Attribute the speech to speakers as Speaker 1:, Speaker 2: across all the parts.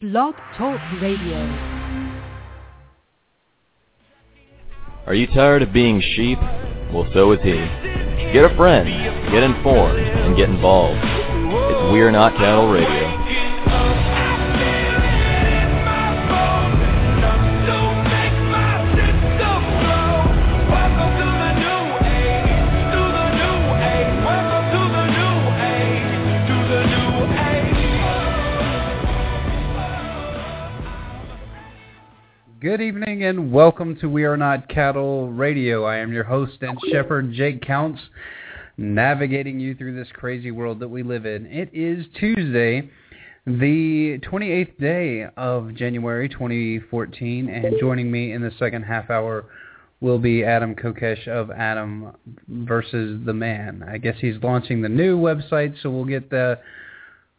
Speaker 1: Blog Talk Radio.
Speaker 2: Are you tired of being sheep? Well, so is he. Get a friend, get informed, and get involved. It's We're Not Cattle Radio.
Speaker 3: Good evening and welcome to We Are Not Cattle Radio. I am your host and shepherd, Jake Counts, navigating you through this crazy world that we live in. It is Tuesday, the 28th day of January 2014, and joining me in the second half hour will be Adam Kokesh of Adam versus the Man. I guess he's launching the new website, so we'll get the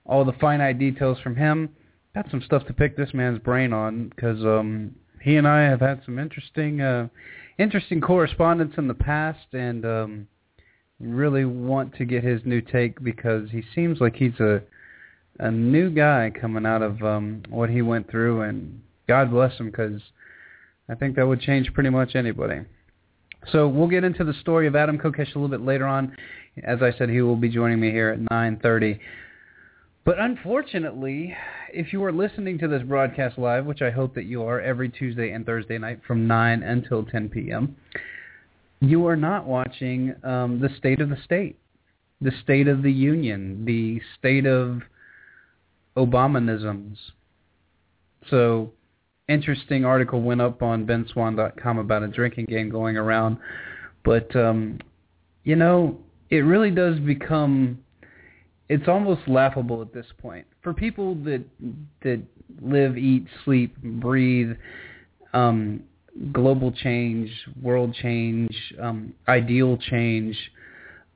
Speaker 3: all the finite details from him. Got some stuff to pick this man's brain on because um, he and I have had some interesting uh, interesting correspondence in the past, and um, really want to get his new take because he seems like he's a a new guy coming out of um, what he went through, and God bless him because I think that would change pretty much anybody. So we'll get into the story of Adam Kokesh a little bit later on. As I said, he will be joining me here at 9:30. But unfortunately, if you are listening to this broadcast live, which I hope that you are every Tuesday and Thursday night from 9 until 10 p.m., you are not watching um, the State of the State, the State of the Union, the State of Obamanisms. So, interesting article went up on benswann.com about a drinking game going around. But, um, you know, it really does become it's almost laughable at this point for people that that live, eat, sleep, breathe um, global change, world change, um, ideal change,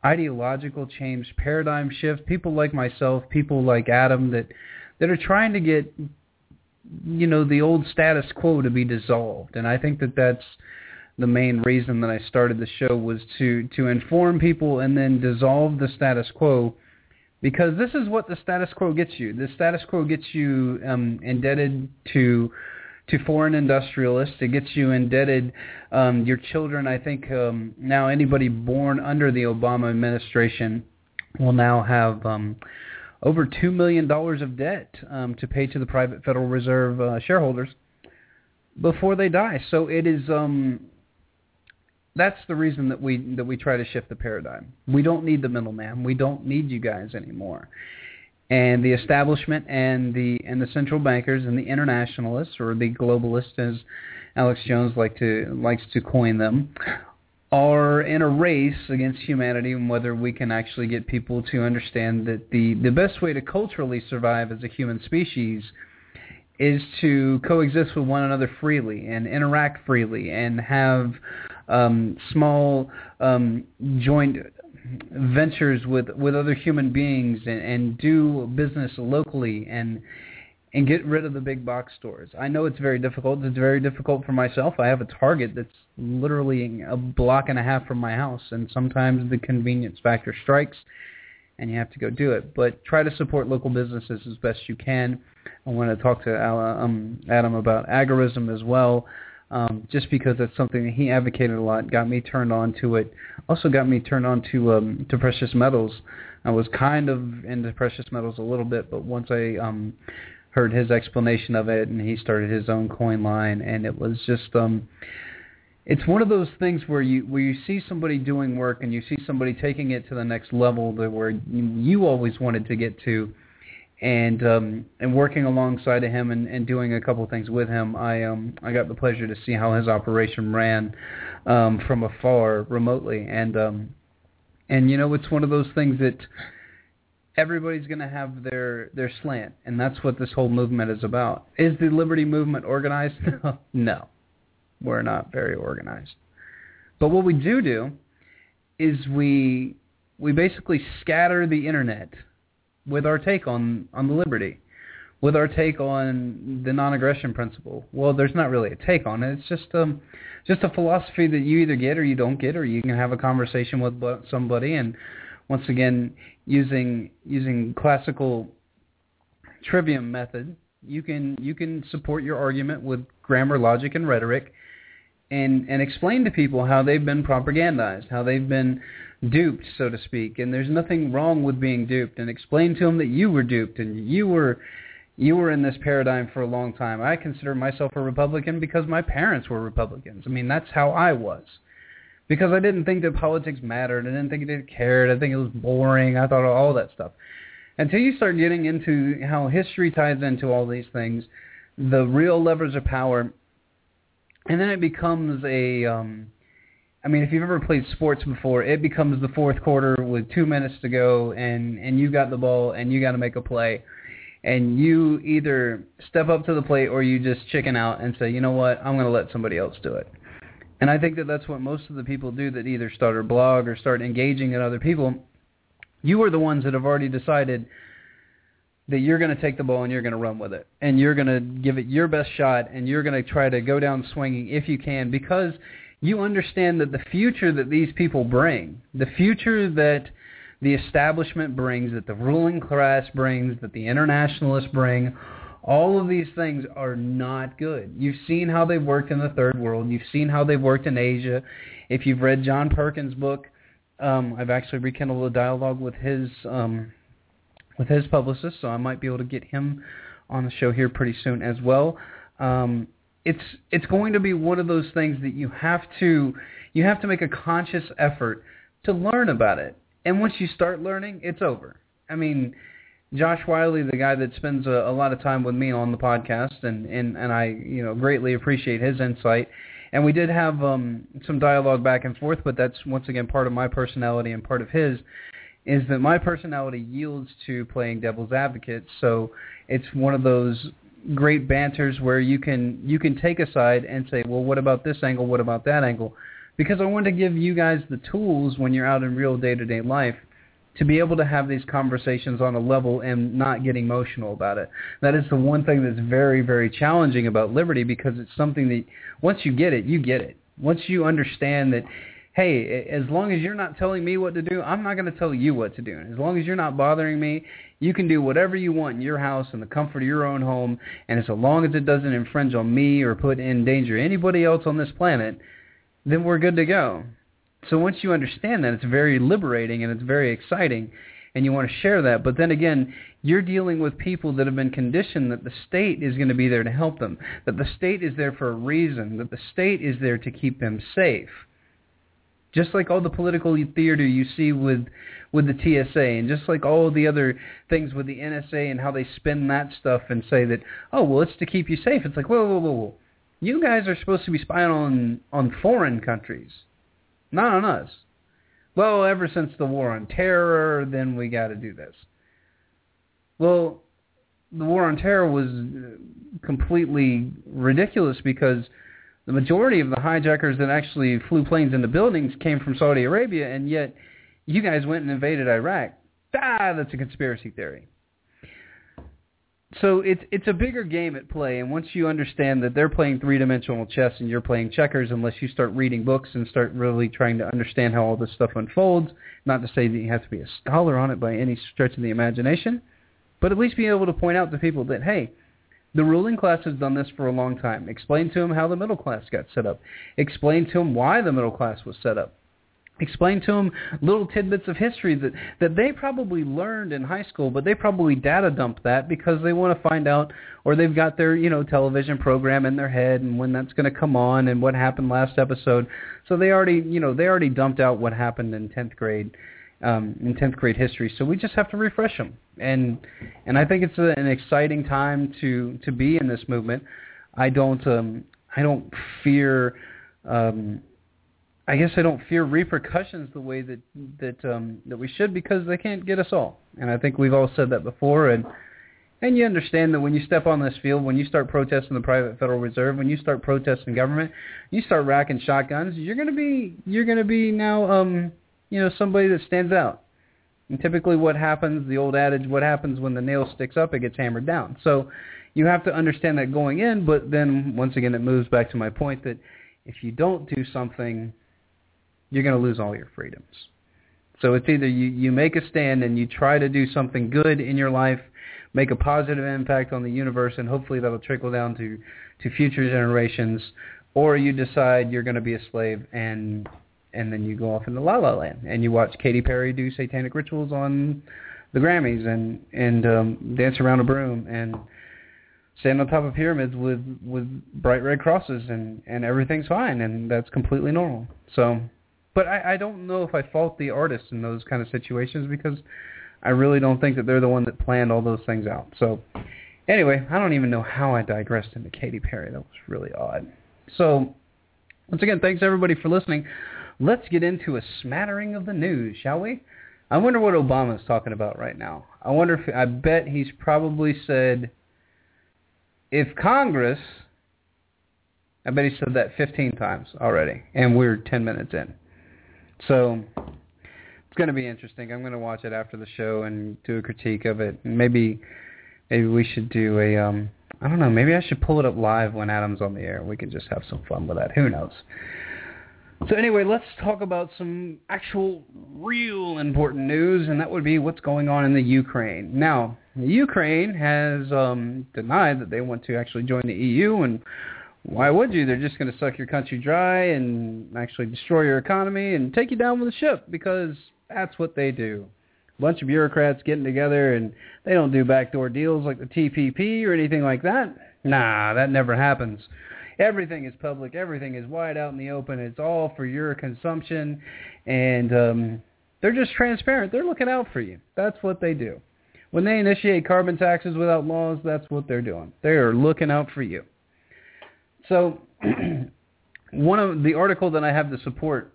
Speaker 3: ideological change, paradigm shift. People like myself, people like Adam that that are trying to get you know the old status quo to be dissolved, and I think that that's the main reason that I started the show was to to inform people and then dissolve the status quo because this is what the status quo gets you. The status quo gets you um, indebted to to foreign industrialists. It gets you indebted. Um, your children, I think, um, now anybody born under the Obama administration will now have um, over two million dollars of debt um, to pay to the private Federal Reserve uh, shareholders before they die. So it is. Um, that's the reason that we that we try to shift the paradigm. We don't need the middleman. We don't need you guys anymore. And the establishment and the and the central bankers and the internationalists or the globalists, as Alex Jones like to likes to coin them, are in a race against humanity and whether we can actually get people to understand that the the best way to culturally survive as a human species is to coexist with one another freely and interact freely and have um, small um, joint ventures with with other human beings and, and do business locally and and get rid of the big box stores. I know it's very difficult. It's very difficult for myself. I have a Target that's literally a block and a half from my house, and sometimes the convenience factor strikes, and you have to go do it. But try to support local businesses as best you can. I want to talk to um, Adam about agorism as well um, just because that's something that he advocated a lot, got me turned on to it. Also got me turned on to um, to precious metals. I was kind of into precious metals a little bit, but once I um, heard his explanation of it, and he started his own coin line, and it was just um, it's one of those things where you where you see somebody doing work and you see somebody taking it to the next level to where you always wanted to get to and um, and working alongside of him and, and doing a couple things with him, I um, I got the pleasure to see how his operation ran um, from afar, remotely, and um, and you know it's one of those things that everybody's going to have their their slant, and that's what this whole movement is about. Is the liberty movement organized? no, we're not very organized. But what we do do is we we basically scatter the internet with our take on on the liberty, with our take on the non-aggression principle. Well, there's not really a take on it. It's just um just a philosophy that you either get or you don't get, or you can have a conversation with somebody. And once again, using using classical trivium method, You can you can support your argument with grammar, logic, and rhetoric, and and explain to people how they've been propagandized, how they've been duped, so to speak. And there's nothing wrong with being duped. And explain to them that you were duped and you were you were in this paradigm for a long time. I consider myself a Republican because my parents were Republicans. I mean, that's how I was. Because I didn't think that politics mattered. I didn't think it cared. I think it was boring. I thought all that stuff. Until you start getting into how history ties into all these things, the real levers of power, and then it becomes a um, I mean, if you've ever played sports before, it becomes the fourth quarter with two minutes to go, and and you got the ball, and you got to make a play, and you either step up to the plate or you just chicken out and say, you know what, I'm going to let somebody else do it. And I think that that's what most of the people do that either start a blog or start engaging in other people. You are the ones that have already decided that you're going to take the ball and you're going to run with it, and you're going to give it your best shot, and you're going to try to go down swinging if you can because you understand that the future that these people bring, the future that the establishment brings, that the ruling class brings, that the internationalists bring, all of these things are not good. You've seen how they've worked in the third world. You've seen how they've worked in Asia. If you've read John Perkins' book, um, I've actually rekindled a dialogue with his um, with his publicist, so I might be able to get him on the show here pretty soon as well. Um, it's it's going to be one of those things that you have to you have to make a conscious effort to learn about it. And once you start learning, it's over. I mean, Josh Wiley, the guy that spends a, a lot of time with me on the podcast, and, and, and I you know greatly appreciate his insight. And we did have um, some dialogue back and forth, but that's once again part of my personality and part of his. Is that my personality yields to playing devil's advocate? So it's one of those great banters where you can you can take a side and say, well, what about this angle? What about that angle? Because I want to give you guys the tools when you're out in real day-to-day life to be able to have these conversations on a level and not get emotional about it. That is the one thing that's very, very challenging about liberty because it's something that once you get it, you get it. Once you understand that hey, as long as you're not telling me what to do, I'm not going to tell you what to do. As long as you're not bothering me, you can do whatever you want in your house in the comfort of your own home, and as long as it doesn't infringe on me or put in danger anybody else on this planet, then we're good to go. So once you understand that, it's very liberating and it's very exciting, and you want to share that. But then again, you're dealing with people that have been conditioned that the state is going to be there to help them, that the state is there for a reason, that the state is there to keep them safe just like all the political theater you see with with the TSA, and just like all the other things with the NSA and how they spin that stuff and say that, oh well, it's to keep you safe. It's like, whoa, whoa, whoa, whoa. You guys are supposed to be spying on on foreign countries, not on us. Well, ever since the war on terror, then we got to do this. Well, the war on terror was uh, completely ridiculous because the majority of the hijackers that actually flew planes into buildings came from Saudi Arabia, and yet you guys went and invaded Iraq. Ah, that's a conspiracy theory. So it's it's a bigger game at play, and once you understand that they're playing three-dimensional chess and you're playing checkers, unless you start reading books and start really trying to understand how all this stuff unfolds, not to say that you have to be a scholar on it by any stretch of the imagination, but at least be able to point out to people that hey, the ruling class has done this for a long time. Explain to them how the middle class got set up. Explain to them why the middle class was set up. Explain to them little tidbits of history that, that they probably learned in high school, but they probably data dump that because they want to find out, or they've got their you know television program in their head and when that's going to come on and what happened last episode. So they already you know they already dumped out what happened in tenth grade um, in 10th grade history. So we just have to refresh them. And and I think it's a, an exciting time to to be in this movement. I don't um, I don't fear um, I guess I don't fear repercussions the way that that um, that we should because they can't get us all. And I think we've all said that before and and you understand that when you step on this field, when you start protesting the private Federal Reserve, when you start protesting government, you start racking shotguns, you're to be you're to be now um you know, somebody that stands out. And typically what happens, the old adage, what happens when the nail sticks up, it gets hammered down. So you have to understand that going in, but then once again it moves back to my point that if you don't do something, you're going to lose all your freedoms. So it's either you, you make a stand and you try to do something good in your life, make a positive impact on the universe, and hopefully that'll trickle down to to future generations, or you decide you're going to be a slave and and then you go off into La La Land and you watch Katy Perry do satanic rituals on the Grammys and and um, dance around a broom and stand on top of pyramids with with bright red crosses and and everything's fine and that's completely normal. So, but I I don't know if I fault the artists in those kind of situations because I really don't think that they're the one that planned all those things out. So, anyway, I don't even know how I digressed into Katy Perry. That was really odd. So, once again, thanks everybody for listening. Let's get into a smattering of the news, shall we? I wonder what Obama's talking about right now. I wonder if I bet he's probably said if Congress I bet he said that 15 times already and we're 10 minutes in. So it's going to be interesting. I'm going to watch it after the show and do a critique of it. Maybe maybe we should do a um I don't know, maybe I should pull it up live when Adam's on the air. We can just have some fun with that. Who knows? So anyway, let's talk about some actual real important news, and that would be what's going on in the Ukraine. Now, Ukraine has um, denied that they want to actually join the EU, and why would you? They're just going to suck your country dry and actually destroy your economy and take you down with a ship because that's what they do. A bunch of bureaucrats getting together, and they don't do backdoor deals like the TPP or anything like that. Nah, that never happens. Everything is public. Everything is wide out in the open. It's all for your consumption, and um, they're just transparent. They're looking out for you. That's what they do. When they initiate carbon taxes without laws, that's what they're doing. They are looking out for you. So, one of the article that I have to support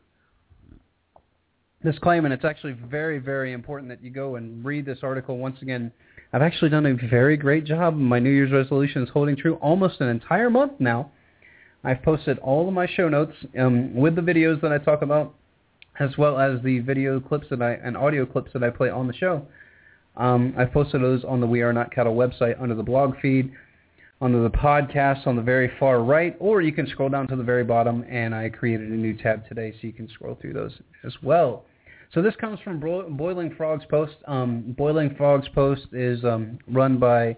Speaker 3: this claim, and it's actually very, very important that you go and read this article once again. I've actually done a very great job. My New Year's resolution is holding true almost an entire month now. I've posted all of my show notes um, with the videos that I talk about, as well as the video clips that I and audio clips that I play on the show. Um, I've posted those on the We Are Not Cattle website under the blog feed, under the podcast on the very far right, or you can scroll down to the very bottom, and I created a new tab today, so you can scroll through those as well. So this comes from Boiling Frogs Post. Um, Boiling Frogs Post is um, run by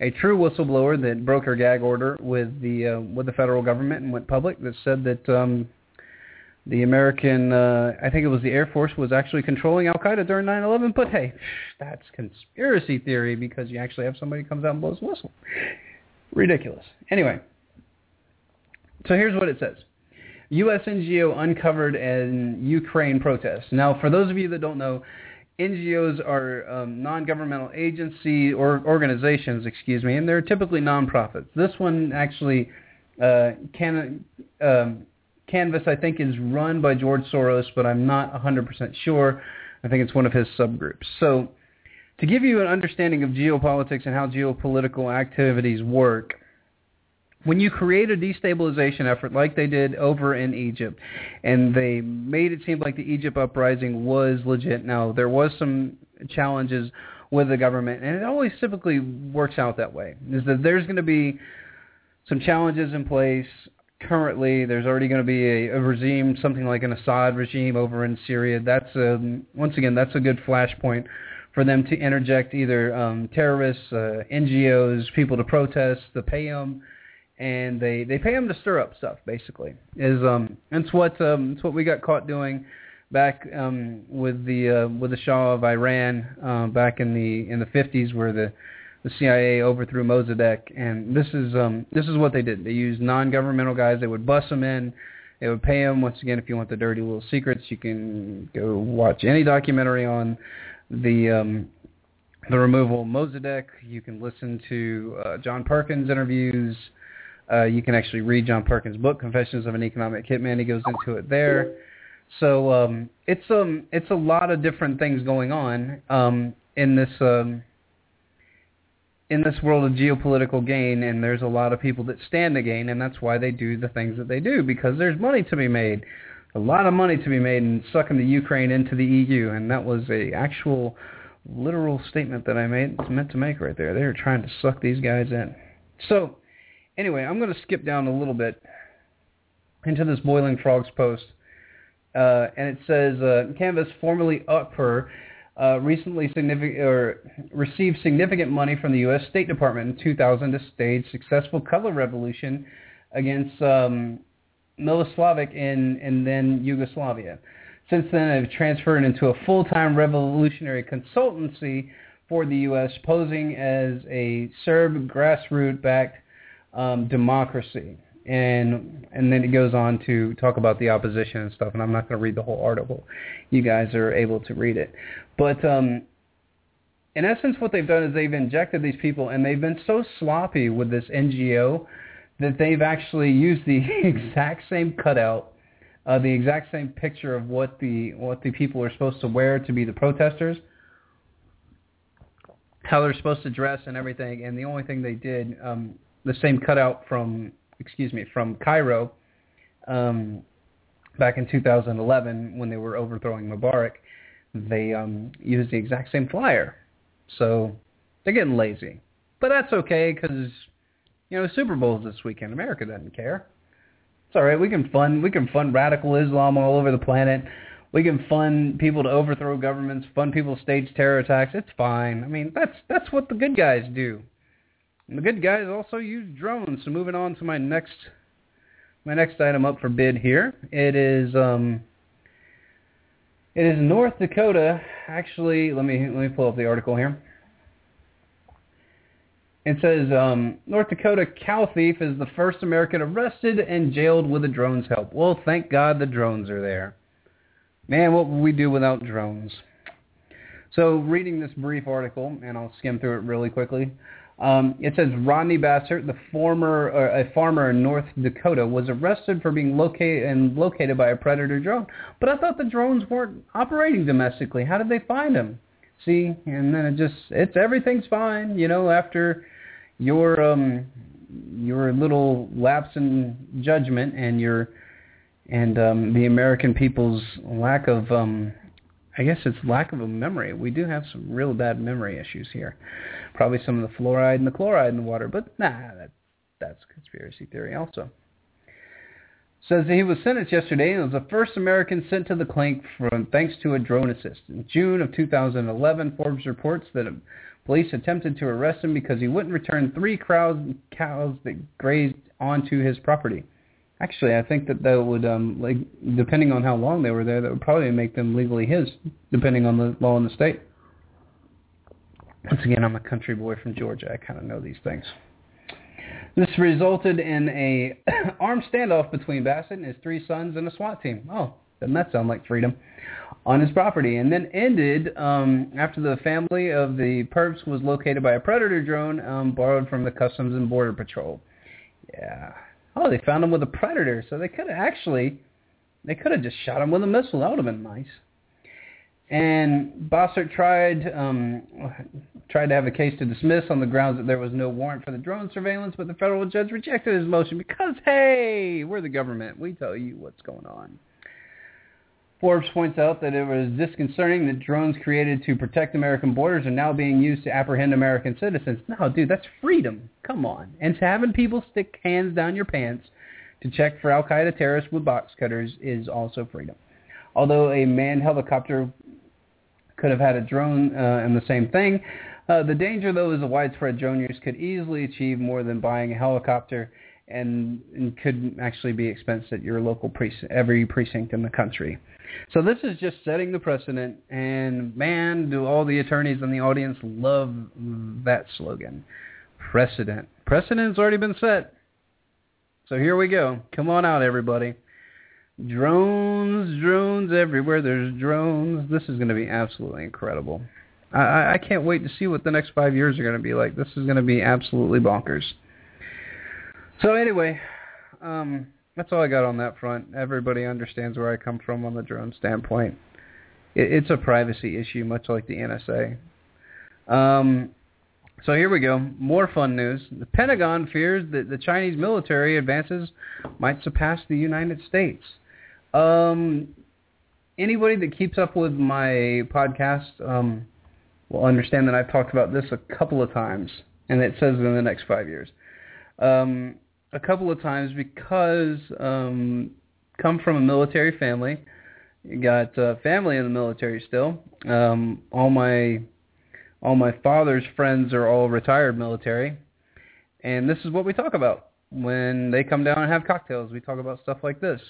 Speaker 3: a true whistleblower that broke her gag order with the uh, with the federal government and went public that said that um, the American, uh, I think it was the Air Force, was actually controlling Al Qaeda during 9/11. But hey, that's conspiracy theory because you actually have somebody comes out and blows a whistle. Ridiculous. Anyway, so here's what it says. U.S. NGO uncovered in Ukraine protests. Now, for those of you that don't know, NGOs are um, non-governmental agency or organizations, excuse me, and they're typically nonprofits. This one actually, uh, can, um, Canvas, I think, is run by George Soros, but I'm not 100% sure. I think it's one of his subgroups. So, to give you an understanding of geopolitics and how geopolitical activities work, when you create a destabilization effort like they did over in Egypt, and they made it seem like the Egypt uprising was legit. Now there was some challenges with the government, and it always typically works out that way. Is that there's going to be some challenges in place currently. There's already going to be a, a regime, something like an Assad regime over in Syria. That's a, um, once again that's a good flashpoint for them to interject either um, terrorists, uh, NGOs, people to protest, to pay them and they they pay them to stir up stuff. Basically, is um it's what um it's what we got caught doing back um with the uh, with the Shah of Iran uh, back in the in the 50s, where the the CIA overthrew Mossadegh, and this is um this is what they did. They used non-governmental guys. They would bust them in. They would pay them. Once again, if you want the dirty little secrets, you can go watch any documentary on the um, the removal of Mossadegh. You can listen to uh, John Perkins interviews. Uh, you can actually read John Perkins' book, Confessions of an Economic Hitman. He goes into it there. So um, it's um it's a lot of different things going on um, in this um, in this world of geopolitical gain, and there's a lot of people that stand to gain, and that's why they do the things that they do because there's money to be made, a lot of money to be made in sucking the Ukraine into the EU, and that was a actual literal statement that I made It's meant to make right there. They were trying to suck these guys in. So Anyway, I'm going to skip down a little bit into this Boiling Frogs post. Uh, and it says, uh, Canvas, formerly UPR, uh, recently significant or received significant money from the U.S. State Department in 2000 to stage successful color revolution against um, Miloslavic in and then Yugoslavia. Since then, I've transferred into a full-time revolutionary consultancy for the U.S., posing as a Serb grassroots-backed um, democracy. And and then it goes on to talk about the opposition and stuff. And I'm not going to read the whole article. You guys are able to read it. But um, in essence, what they've done is they've injected these people, and they've been so sloppy with this NGO that they've actually used the exact same cutout, uh, the exact same picture of what the what the people are supposed to wear to be the protesters, how they're supposed to dress and everything. And the only thing they did, um, the same cutout from excuse me from Cairo. Um, back in 2011 when they were overthrowing Mubarak, they um, used the exact same flyer. So they're getting lazy. But that's okay because, you know, Super Bowl's this weekend. America doesn't care. It's all right. We can fund we can fund radical Islam all over the planet. We can fund people to overthrow governments, fund people to stage terror attacks. It's fine. I mean, that's that's what the good guys do. And the good guys also use drones. So moving on to my next my next item up for bid here. It is um it is North Dakota. Actually, let me let me pull up the article here. It says um, North Dakota cow thief is the first American arrested and jailed with a drone's help. Well, thank God the drones are there. Man, what would we do without drones? So, reading this brief article, and I'll skim through it really quickly. Um, it says Rodney Bassert, the former uh, a farmer in North Dakota, was arrested for being located and located by a predator drone. But I thought the drones weren't operating domestically. How did they find him? See, and then it just it's everything's fine, you know, after your um your little lapse in judgment and your and um the American people's lack of um I guess it's lack of a memory. We do have some real bad memory issues here. Probably some of the fluoride and the chloride in the water, but nah, that, that's conspiracy theory also. Says that he was sentenced yesterday and was the first American sent to the clink from thanks to a drone assist. In June of 2011, Forbes reports that police attempted to arrest him because he wouldn't return three cows that grazed onto his property. Actually, I think that that would, um, like, depending on how long they were there, that would probably make them legally his, depending on the law in the state. Once again, I'm a country boy from Georgia. I kind of know these things. This resulted in a armed standoff between Bassett and his three sons and a SWAT team. Oh, doesn't that sound like freedom? On his property, and then ended um, after the family of the perps was located by a predator drone um, borrowed from the Customs and Border Patrol. Yeah, Oh, they found him with a predator, so they could have actually, they could have just shot him with a missile. That would have been nice. And Bossert tried um, tried to have a case to dismiss on the grounds that there was no warrant for the drone surveillance, but the federal judge rejected his motion because, hey, we're the government. We tell you what's going on. Forbes points out that it was disconcerting that drones created to protect American borders are now being used to apprehend American citizens. No, dude, that's freedom. Come on. And having people stick hands down your pants to check for Al-Qaeda terrorists with box cutters is also freedom. Although a manned helicopter could have had a drone uh, and the same thing, uh, the danger, though, is a widespread drone use could easily achieve more than buying a helicopter and, and could actually be expensed at your local precinct, every precinct in the country. So this is just setting the precedent, and man, do all the attorneys in the audience love that slogan. Precedent. Precedent's already been set. So here we go. Come on out, everybody. Drones, drones everywhere. There's drones. This is going to be absolutely incredible. I, I can't wait to see what the next five years are going to be like. This is going to be absolutely bonkers. So anyway, um, that's all I got on that front. Everybody understands where I come from on the drone standpoint. It, it's a privacy issue, much like the NSA. Um, so here we go. More fun news. The Pentagon fears that the Chinese military advances might surpass the United States. Um, anybody that keeps up with my podcast um, will understand that I've talked about this a couple of times, and it says in the next five years. Um, a couple of times because um, come from a military family, got uh, family in the military still. Um, all my all my father's friends are all retired military, and this is what we talk about when they come down and have cocktails. We talk about stuff like this.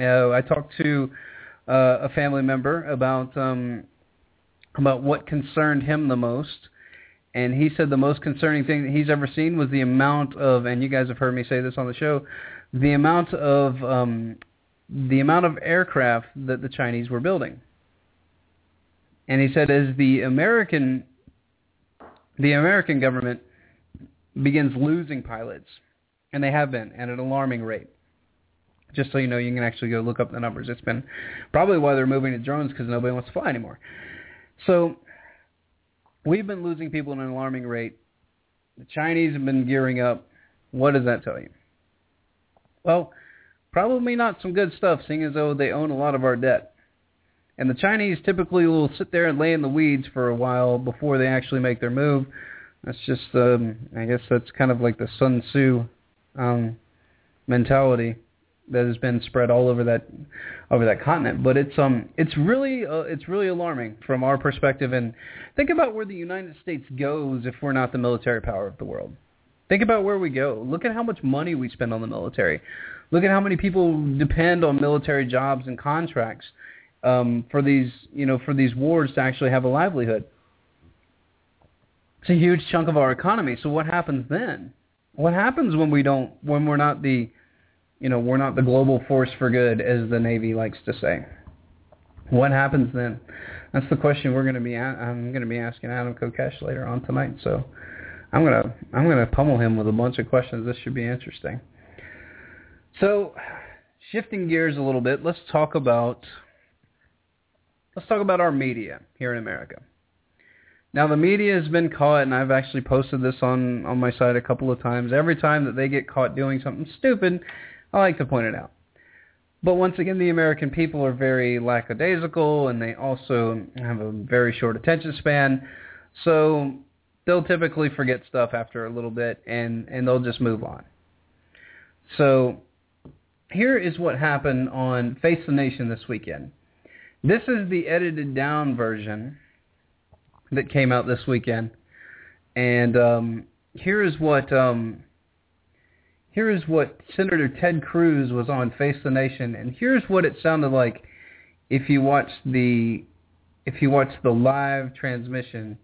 Speaker 3: I talked to uh, a family member about um, about what concerned him the most, and he said the most concerning thing that he's ever seen was the amount of, and you guys have heard me say this on the show, the amount of um, the amount of aircraft that the Chinese were building. And he said as the American the American government begins losing pilots, and they have been at an alarming rate. Just so you know, you can actually go look up the numbers. It's been probably why they're moving to drones because nobody wants to fly anymore. So we've been losing people at an alarming rate. The Chinese have been gearing up. What does that tell you? Well, probably not some good stuff, seeing as though they own a lot of our debt. And the Chinese typically will sit there and lay in the weeds for a while before they actually make their move. That's just, um, I guess that's kind of like the Sun Tzu um, mentality that has been spread all over that over that continent. But it's um it's really uh, it's really alarming from our perspective. And think about where the United States goes if we're not the military power of the world. Think about where we go. Look at how much money we spend on the military. Look at how many people depend on military jobs and contracts um, for these, you know, for these wars to actually have a livelihood. It's a huge chunk of our economy. So what happens then? What happens when we don't, when we're not the, you know, we're not the global force for good, as the Navy likes to say? What happens then? That's the question we're going to be. I'm going to be asking Adam Kokesh later on tonight. So I'm gonna I'm gonna pummel him with a bunch of questions. This should be interesting. So, shifting gears a little bit, let's talk about let's talk about our media here in America. Now, the media has been caught, and I've actually posted this on on my site a couple of times. Every time that they get caught doing something stupid, I like to point it out. But once again, the American people are very lackadaisical, and they also have a very short attention span. So they'll typically forget stuff after a little bit, and and they'll just move on. So here is what happened on Face the Nation this weekend. This is the edited down version that came out this weekend, and um, here is what um, here is what Senator Ted Cruz was on Face the Nation, and here's what it sounded like if you watch the if you watch the live transmission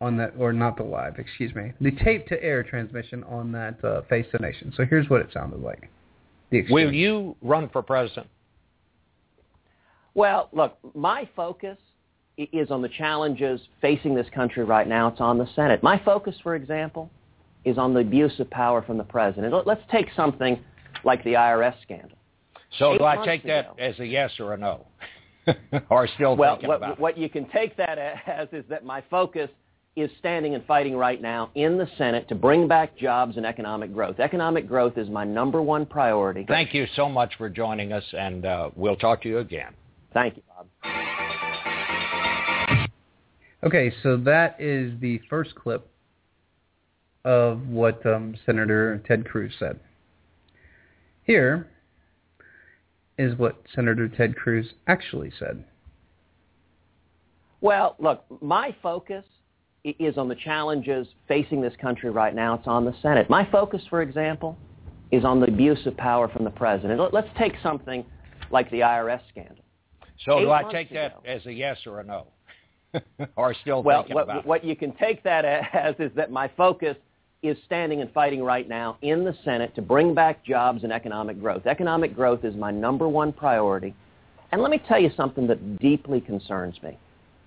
Speaker 3: on that, or not the live, excuse me, the tape to air transmission on that uh, Face the Nation. So here's what it sounded like.
Speaker 4: Will you run for president?
Speaker 5: Well, look, my focus is on the challenges facing this country right now. It's on the Senate. My focus, for example, is on the abuse of power from the president. Let's take something like the IRS scandal.
Speaker 4: So
Speaker 5: Eight
Speaker 4: do I
Speaker 5: months
Speaker 4: take that as a yes or a no? or still
Speaker 5: Well,
Speaker 4: thinking
Speaker 5: what,
Speaker 4: about it?
Speaker 5: what you can take that as is that my focus is standing and fighting right now in the Senate to bring back jobs and economic growth. Economic growth is my number one priority.
Speaker 4: Thank you so much for joining us, and uh, we'll talk to you again.
Speaker 5: Thank you, Bob.
Speaker 3: Okay, so that is the first clip of what um, Senator Ted Cruz said. Here is what Senator Ted Cruz actually said.
Speaker 5: Well, look, my focus is on the challenges facing this country right now. It's on the Senate. My focus, for example, is on the abuse of power from the president. Let- Let's take something like the IRS scandal.
Speaker 4: So
Speaker 5: Eight
Speaker 4: do I
Speaker 5: months
Speaker 4: take that as a yes or a no? or still
Speaker 5: Well,
Speaker 4: thinking
Speaker 5: what,
Speaker 4: about it?
Speaker 5: what you can take that as is that my focus is standing and fighting right now in the Senate to bring back jobs and economic growth. Economic growth is my number one priority. And let me tell you something that deeply concerns me.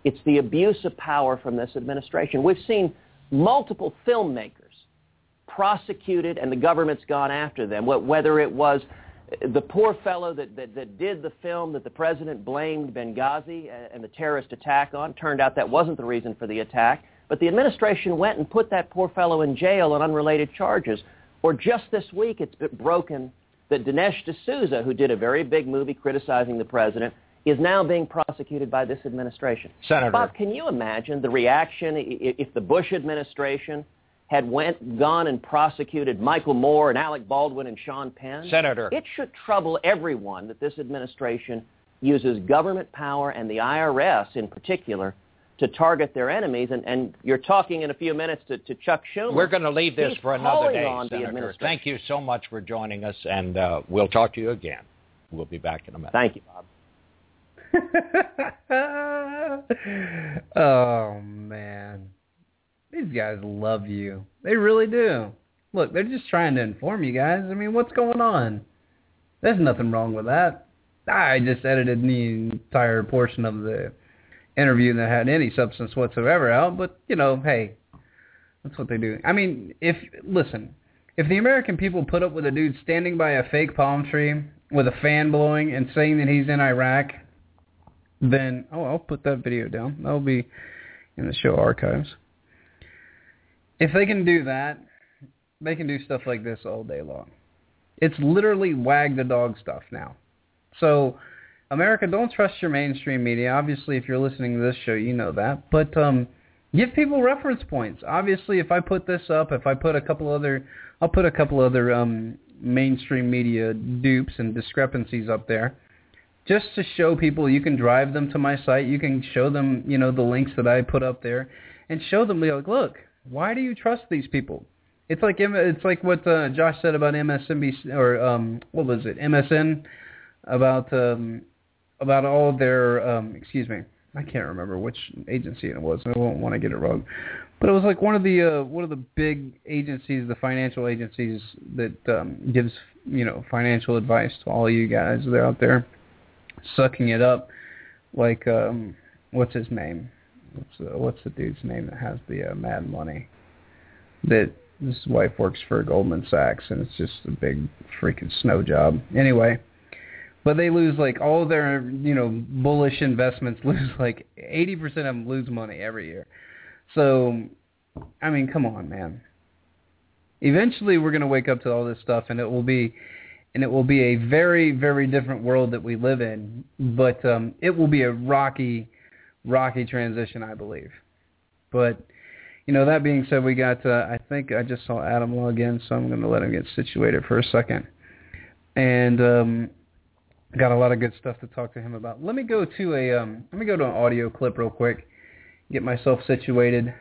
Speaker 5: It's the abuse of power from this administration. We've seen multiple filmmakers prosecuted and the government's gone after them, whether it was the poor fellow that, that, that did the film that the president blamed Benghazi and the terrorist attack on. Turned out that wasn't the reason for the attack. But the administration went and put that poor fellow in jail on unrelated charges. Or just this week, it's been broken that Dinesh D'Souza, who did a very big movie criticizing the president, is now being prosecuted by this administration.
Speaker 4: Senator.
Speaker 5: Bob, can you imagine the reaction if the Bush administration had went gone and prosecuted Michael Moore and Alec Baldwin and Sean Penn?
Speaker 4: Senator.
Speaker 5: It should trouble everyone that this administration uses government power and the IRS in particular to target their enemies. And, and you're talking in a few minutes to, to Chuck Schumer.
Speaker 4: We're going to leave this
Speaker 5: He's
Speaker 4: for another day,
Speaker 5: on
Speaker 4: Senator.
Speaker 5: administration.
Speaker 4: Thank you so much for joining us, and uh, we'll talk to you again. We'll be back in a minute.
Speaker 5: Thank you, Bob.
Speaker 3: oh man, these guys love you. They really do. Look, they're just trying to inform you guys. I mean, what's going on? There's nothing wrong with that. I just edited the entire portion of the interview that had any substance whatsoever out, but you know, hey, that's what they do. I mean, if listen, if the American people put up with a dude standing by a fake palm tree with a fan blowing and saying that he's in Iraq, then oh, I'll put that video down. That'll be in the show archives. If they can do that, they can do stuff like this all day long. It's literally wag the dog stuff now. So, America, don't trust your mainstream media. Obviously, if you're listening to this show, you know that. But um, give people reference points. Obviously, if I put this up, if I put a couple other, I'll put a couple other um, mainstream media dupes and discrepancies up there, just to show people. You can drive them to my site. You can show them, you know, the links that I put up there, and show them Be like, look, why do you trust these people? It's like it's like what uh, Josh said about MSNBC or um, what was it MSN about um, about all their um, excuse me I can't remember which agency it was I won't want to get it wrong but it was like one of the uh, one of the big agencies the financial agencies that um, gives you know financial advice to all you guys that are out there sucking it up like um, what's his name what's uh, what's the dude's name that has the uh, mad money that his wife works for Goldman Sachs, and it's just a big freaking snow job. Anyway, but they lose like all their you know bullish investments lose like 80% of them lose money every year. So, I mean, come on, man. Eventually, we're gonna wake up to all this stuff, and it will be, and it will be a very, very different world that we live in. But um, it will be a rocky, rocky transition, I believe. But you know, that being said, we got, uh, I think I just saw Adam log in, so I'm going to let him get situated for a second. And um, got a lot of good stuff to talk to him about. Let me go to a, um, let me go to an audio clip real quick, get myself situated,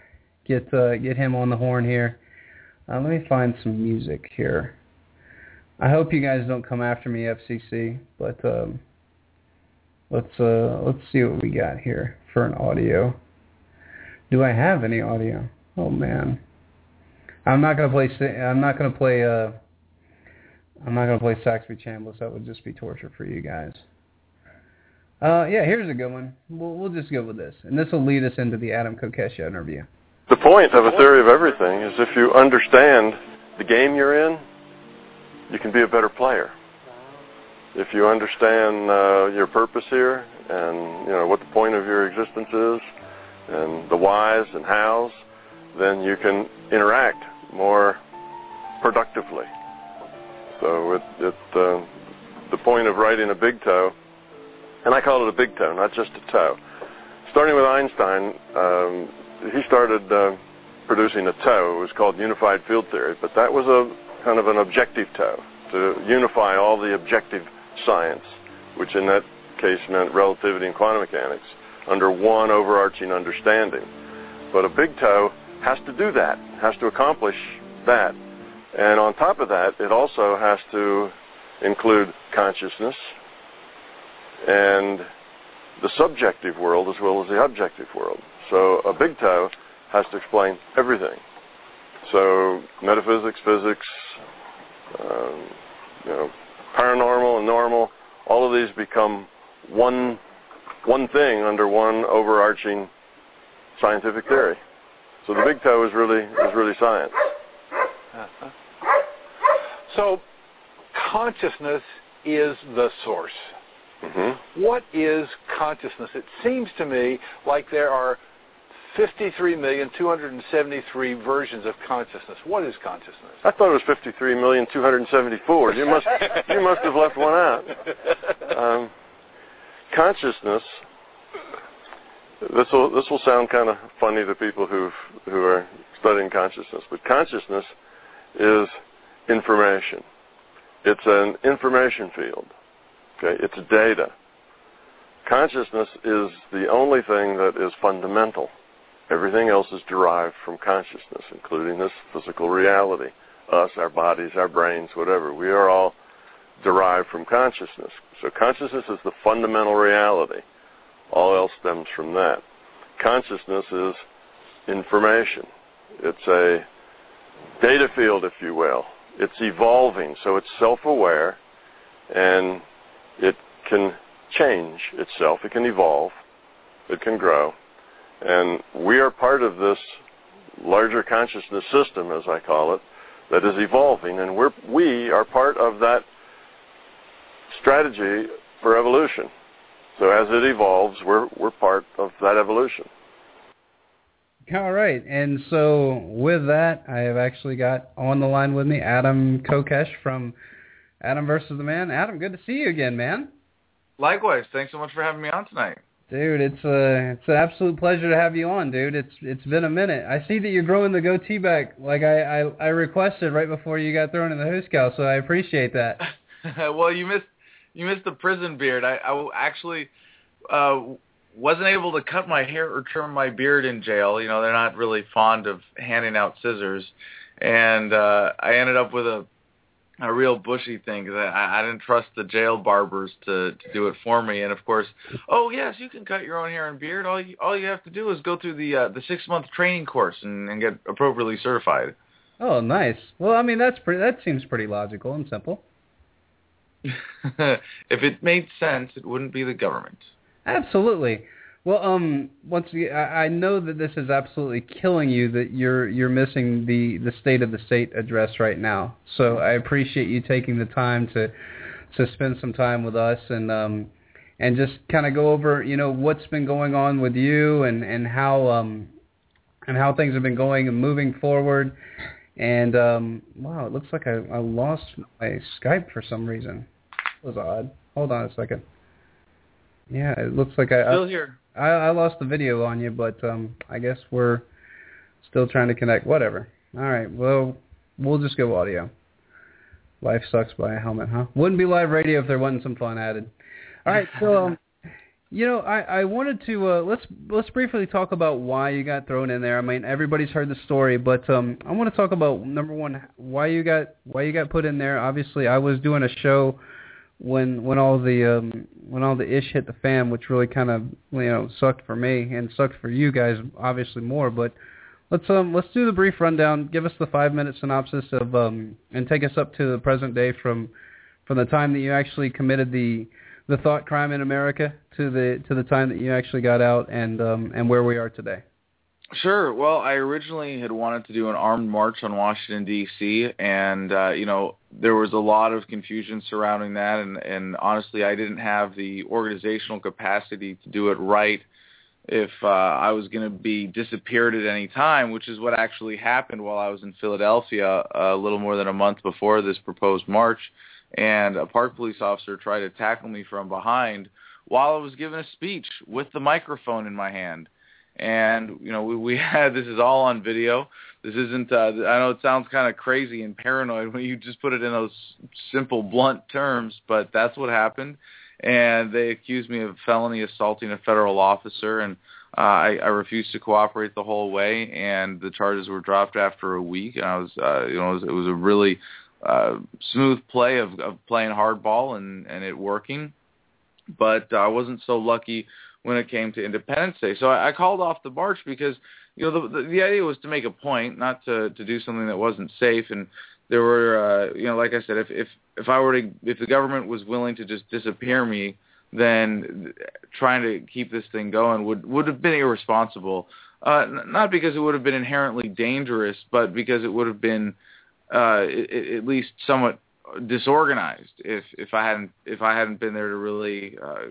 Speaker 3: get uh, get him on the horn here. Uh, let me find some music here. I hope you guys don't come after me, FCC, but um, let's uh, let's see what we got here for an audio. Do I have any audio? Oh man, I'm not gonna play. I'm not gonna play. Uh, I'm not gonna play Saxby Chambliss. That would just be torture for you guys. Uh, yeah, here's a good one. We'll, we'll just go with this, and this will lead us into the Adam Kokesha interview.
Speaker 6: The point of a theory of everything is if you understand the game you're in, you can be a better player. If you understand uh, your purpose here and you know what the point of your existence is, and the whys and hows, then you can interact more productively. So it, it uh, the point of writing a big toe, and I call it a big toe, not just a toe. Starting with Einstein, um, he started uh, producing a toe. It was called unified field theory, but that was a kind of an objective toe to unify all the objective science, which in that case meant relativity and quantum mechanics, under one overarching understanding. But a big toe has to do that, has to accomplish that. And on top of that, it also has to include consciousness and the subjective world as well as the objective world. So a big toe has to explain everything. So metaphysics, physics, um, you know, paranormal and normal, all of these become one one thing under one overarching scientific theory. So the big toe is really is really science.
Speaker 7: Uh-huh. So consciousness is the source.
Speaker 6: Mm-hmm.
Speaker 7: What is consciousness? It seems to me like there are 53,273 versions of consciousness. What is consciousness?
Speaker 6: I thought it was 53,274. You must you must have left one out. Um, consciousness. This will this will sound kind of funny to people who who are studying consciousness, but consciousness is information. It's an information field. Okay, it's data. consciousness is the only thing that is fundamental. Everything else is derived from consciousness, including this physical reality. Us, our bodies, our brains, whatever. We are all derived from consciousness. So consciousness is the fundamental reality. All else stems from that. Consciousness is information. It's a data field, if you will. It's evolving, so it's self-aware, and it can change itself. It can evolve. It can grow. And we are part of this larger consciousness system, as I call it, that is evolving, and we're, we are part of that strategy for evolution. So as it evolves, we're, we're part of that evolution.
Speaker 3: All right, and so with that, I have actually got on the line with me Adam Kokesh from Adam versus the Man. Adam, good to see you again, man.
Speaker 8: Likewise, thanks so much for having me on tonight.
Speaker 3: Dude, it's a it's an absolute pleasure to have you on, dude. It's it's been a minute. I see that you're growing the goatee back like I I, I requested right before you got thrown in the Hooskow, so I appreciate that.
Speaker 8: well, you missed you missed the prison beard. I I actually uh wasn't able to cut my hair or trim my beard in jail. You know, they're not really fond of handing out scissors, and uh I ended up with a a real bushy thing because I, I didn't trust the jail barbers to to do it for me. And of course, oh yes, you can cut your own hair and beard. All you all you have to do is go through the uh, the six month training course and, and get appropriately certified.
Speaker 3: Oh, nice. Well, I mean that's pretty. That seems pretty logical and simple.
Speaker 8: if it made sense, it wouldn't be the government.
Speaker 3: Absolutely. Well, um, once again, I, I know that this is absolutely killing you that you're you're missing the the state of the state address right now. So I appreciate you taking the time to to spend some time with us and um and just kind of go over you know what's been going on with you and and how um and how things have been going and moving forward. And um wow, it looks like I, I lost my Skype for some reason. It was odd. Hold on a second. Yeah, it looks like I
Speaker 8: still
Speaker 3: I,
Speaker 8: here.
Speaker 3: I, I lost the video on you, but um, I guess we're still trying to connect. Whatever. All right. Well, we'll just go audio. Life sucks by a helmet, huh? Wouldn't be live radio if there wasn't some fun added. All right. So, um, you know, I, I wanted to uh, let's let's briefly talk about why you got thrown in there. I mean, everybody's heard the story, but um, I want to talk about number one, why you got why you got put in there. Obviously, I was doing a show when when all the um when all the ish hit the fan, which really kind of you know sucked for me and sucked for you guys obviously more. But let's um let's do the brief rundown. Give us the five minute synopsis of um and take us up to the present day from from the time that you actually committed the the thought crime in America to the to the time that you actually got out and um and where we are today.
Speaker 8: Sure. Well, I originally had wanted to do an armed march on Washington D.C., and uh, you know there was a lot of confusion surrounding that, and, and honestly, I didn't have the organizational capacity to do it right. If uh, I was going to be disappeared at any time, which is what actually happened while I was in Philadelphia a little more than a month before this proposed march, and a park police officer tried to tackle me from behind while I was giving a speech with the microphone in my hand and you know we, we had this is all on video. This isn't uh, i know it sounds kind of crazy and paranoid when you just put it in those simple blunt terms but that's what happened. And they accused me of felony assaulting a federal officer and uh, I, I refused to cooperate the whole way and the charges were dropped after a week. And i was uh, you know it was, it was a really uh, smooth play of, of playing hardball and and it working. But I wasn't so lucky when it came to Independence Day. So I, I called off the march because you know the, the the idea was to make a point, not to to do something that wasn't safe. And there were uh, you know like I said, if if if I were to if the government was willing to just disappear me, then trying to keep this thing going would would have been irresponsible. Uh, not because it would have been inherently dangerous, but because it would have been uh, at least somewhat disorganized if if I hadn't if I hadn't been there to really uh,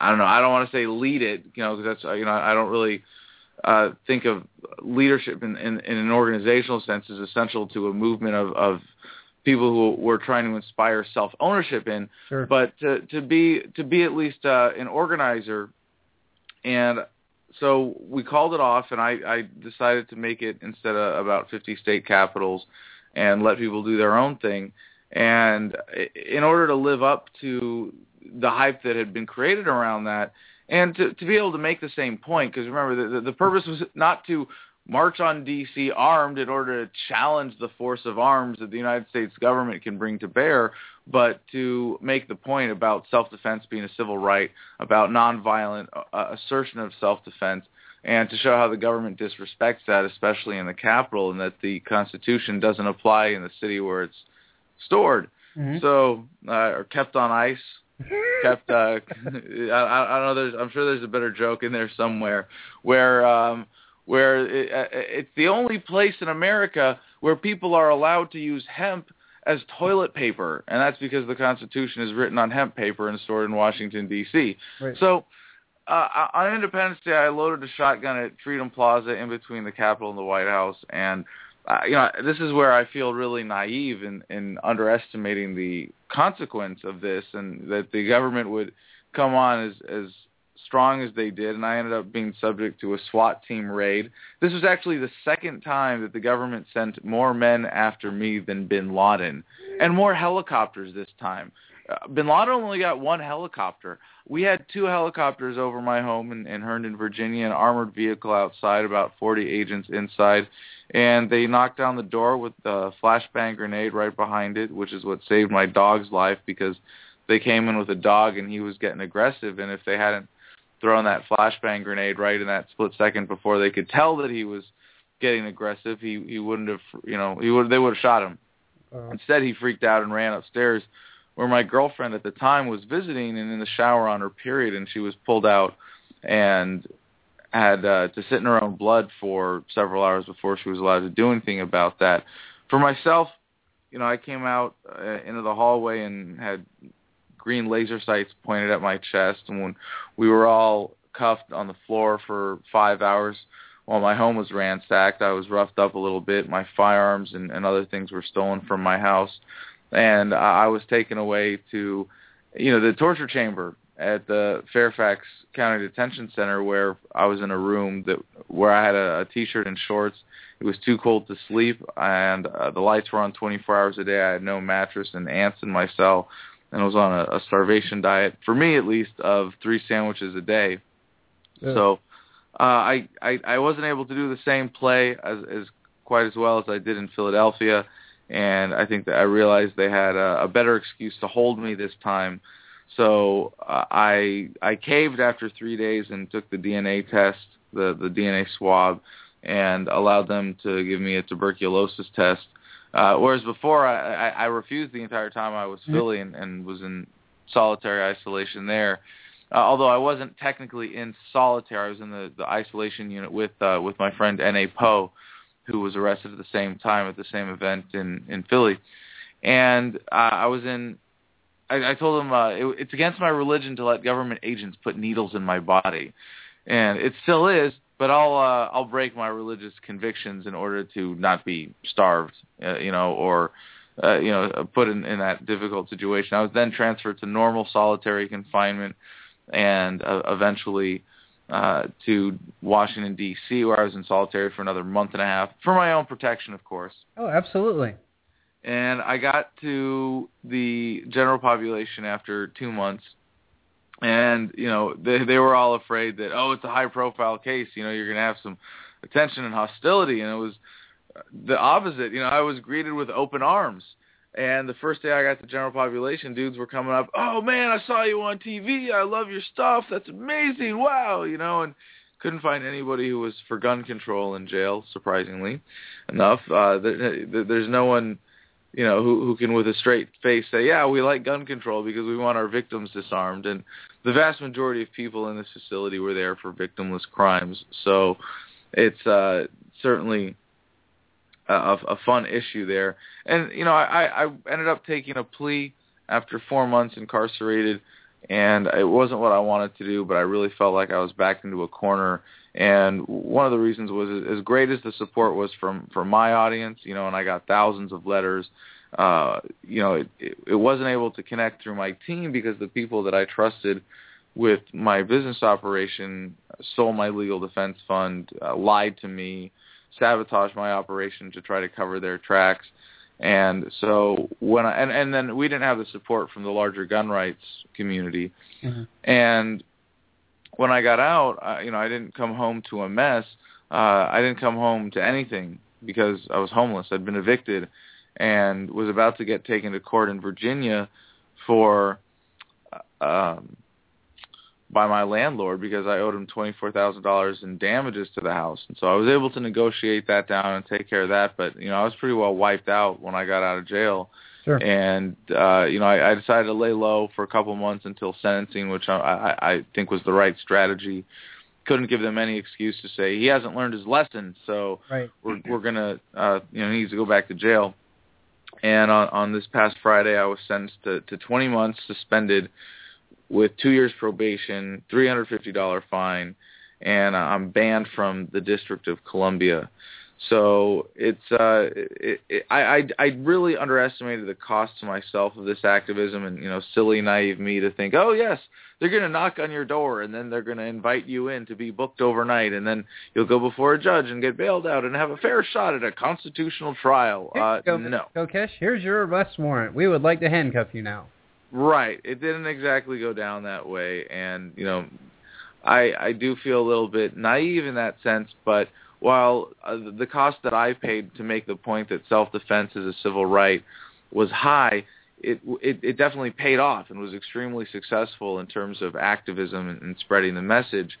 Speaker 8: I don't know. I don't want to say lead it, you know, because that's you know I don't really uh, think of leadership in, in, in an organizational sense as essential to a movement of, of people who we're trying to inspire self ownership in.
Speaker 3: Sure.
Speaker 8: But to, to be to be at least uh, an organizer, and so we called it off, and I, I decided to make it instead of about 50 state capitals, and let people do their own thing. And in order to live up to the hype that had been created around that, and to to be able to make the same point because remember the, the purpose was not to march on DC armed in order to challenge the force of arms that the United States government can bring to bear, but to make the point about self-defense being a civil right, about nonviolent uh, assertion of self-defense, and to show how the government disrespects that, especially in the capital, and that the Constitution doesn't apply in the city where it's stored.
Speaker 3: Mm-hmm.
Speaker 8: So, uh, or kept on ice, kept. Uh, I, I don't know. There's, I'm sure there's a better joke in there somewhere where. Um, where it, uh, it's the only place in America where people are allowed to use hemp as toilet paper, and that's because the Constitution is written on hemp paper and stored in Washington D.C.
Speaker 3: Right.
Speaker 8: So uh, on Independence Day, I loaded a shotgun at Freedom Plaza in between the Capitol and the White House, and you know this is where I feel really naive in, in underestimating the consequence of this, and that the government would come on as as strong as they did, and I ended up being subject to a SWAT team raid. This was actually the second time that the government sent more men after me than Bin Laden, and more helicopters this time. Uh, Bin Laden only got one helicopter. We had two helicopters over my home in, in Herndon, Virginia, an armored vehicle outside, about 40 agents inside, and they knocked down the door with a flashbang grenade right behind it, which is what saved my dog's life because they came in with a dog and he was getting aggressive, and if they hadn't thrown that flashbang grenade right in that split second before they could tell that he was getting aggressive, he he wouldn't have, you know, he would they would have shot him.
Speaker 3: Uh,
Speaker 8: Instead, he freaked out and ran upstairs where my girlfriend at the time was visiting and in the shower on her period, and she was pulled out and had uh, to sit in her own blood for several hours before she was allowed to do anything about that. For myself, you know, I came out uh, into the hallway and had green laser sights pointed at my chest, and when we were all cuffed on the floor for five hours while my home was ransacked, I was roughed up a little bit. My firearms and, and other things were stolen from my house, and I was taken away to, you know, the torture chamber at the Fairfax County Detention Center where I was in a room that where I had a, a t-shirt and shorts. It was too cold to sleep, and uh, the lights were on 24 hours a day. I had no mattress and ants in my cell, and I was on a, a starvation diet for me at least of three sandwiches a day.
Speaker 3: Yeah.
Speaker 8: So uh, I, I I wasn't able to do the same play as as quite as well as I did in Philadelphia, and I think that I realized they had a, a better excuse to hold me this time. So uh, I I caved after three days and took the DNA test, the the DNA swab, and allowed them to give me a tuberculosis test. Uh, whereas before, I, I, I refused the entire time I was Philly and, and was in solitary isolation there. Uh, although I wasn't technically in solitary, I was in the, the isolation unit with uh, with my friend N.A. Poe, who was arrested at the same time at the same event in in Philly, and uh, I was in. I, I told him uh, it, it's against my religion to let government agents put needles in my body, and it still is. But I'll uh, I'll break my religious convictions in order to not be starved, uh, you know, or uh, you know, put in, in that difficult situation. I was then transferred to normal solitary confinement and uh, eventually uh, to Washington D.C., where I was in solitary for another month and a half for my own protection, of course.
Speaker 3: oh, absolutely.
Speaker 8: And I got to the general population after two months, and you know they they were all afraid that oh it's a high profile case, you know you're going to have some attention and hostility, and it was the opposite. You know I was greeted with open arms. And the first day I got to general population, dudes were coming up, "Oh man, I saw you on TV. I love your stuff. That's amazing. Wow!" You know, and couldn't find anybody who was for gun control in jail. Surprisingly enough, uh, there, there's no one, you know, who who can with a straight face say, "Yeah, we like gun control because we want our victims disarmed." And the vast majority of people in this facility were there for victimless crimes. So it's uh, certainly a, a fun issue there. And you know, I, I ended up taking a plea after four months incarcerated, and it wasn't what I wanted to do, but I really felt like I was backed into a corner. And one of the reasons was as great as the support was from from my audience, you know, and I got thousands of letters. Uh, you know, it, it, it wasn't able to connect through my team because the people that I trusted with my business operation stole my legal defense fund, uh, lied to me, sabotage my operation to try to cover their tracks. And so when I and and then we didn't have the support from the larger gun rights community,
Speaker 3: Mhm.
Speaker 8: and when I got out, I, you know, I didn't come home to a mess. Uh, I didn't come home to anything because I was homeless. I'd been evicted and was about to get taken to court in Virginia for um by my landlord because I owed him twenty four thousand dollars in damages to the house. And so I was able to negotiate that down and take care of that. But you know, I was pretty well wiped out when I got out of jail.
Speaker 3: Sure.
Speaker 8: And uh, you know, I, I decided to lay low for a couple months until sentencing, which I, I, I think was the right strategy. Couldn't give them any excuse to say he hasn't learned his lesson, so
Speaker 3: Right.
Speaker 8: we're we're gonna uh, you know he needs to go back to jail. And on on this past Friday, I was sentenced to, to 20 months suspended with two years probation, $350 fine, and I'm banned from the District of Columbia. So it's uh, it, it, I, I I really underestimated the cost to myself of this activism, and you know, silly naive me to think, oh yes, they're going to knock on your door, and then they're going to invite you in to be booked overnight, and then you'll go before a judge and get bailed out and have a fair shot at a constitutional trial.
Speaker 3: Here
Speaker 8: Uh,
Speaker 3: go,
Speaker 8: no.
Speaker 3: Kokesh. Here's your arrest warrant. We would like to handcuff you now.
Speaker 8: Right. It didn't exactly go down that way, and you know, I I do feel a little bit naive in that sense. But while uh, the cost that I paid to make the point that self-defense is a civil right was high, it it, it definitely paid off and was extremely successful in terms of activism and, spreading the message.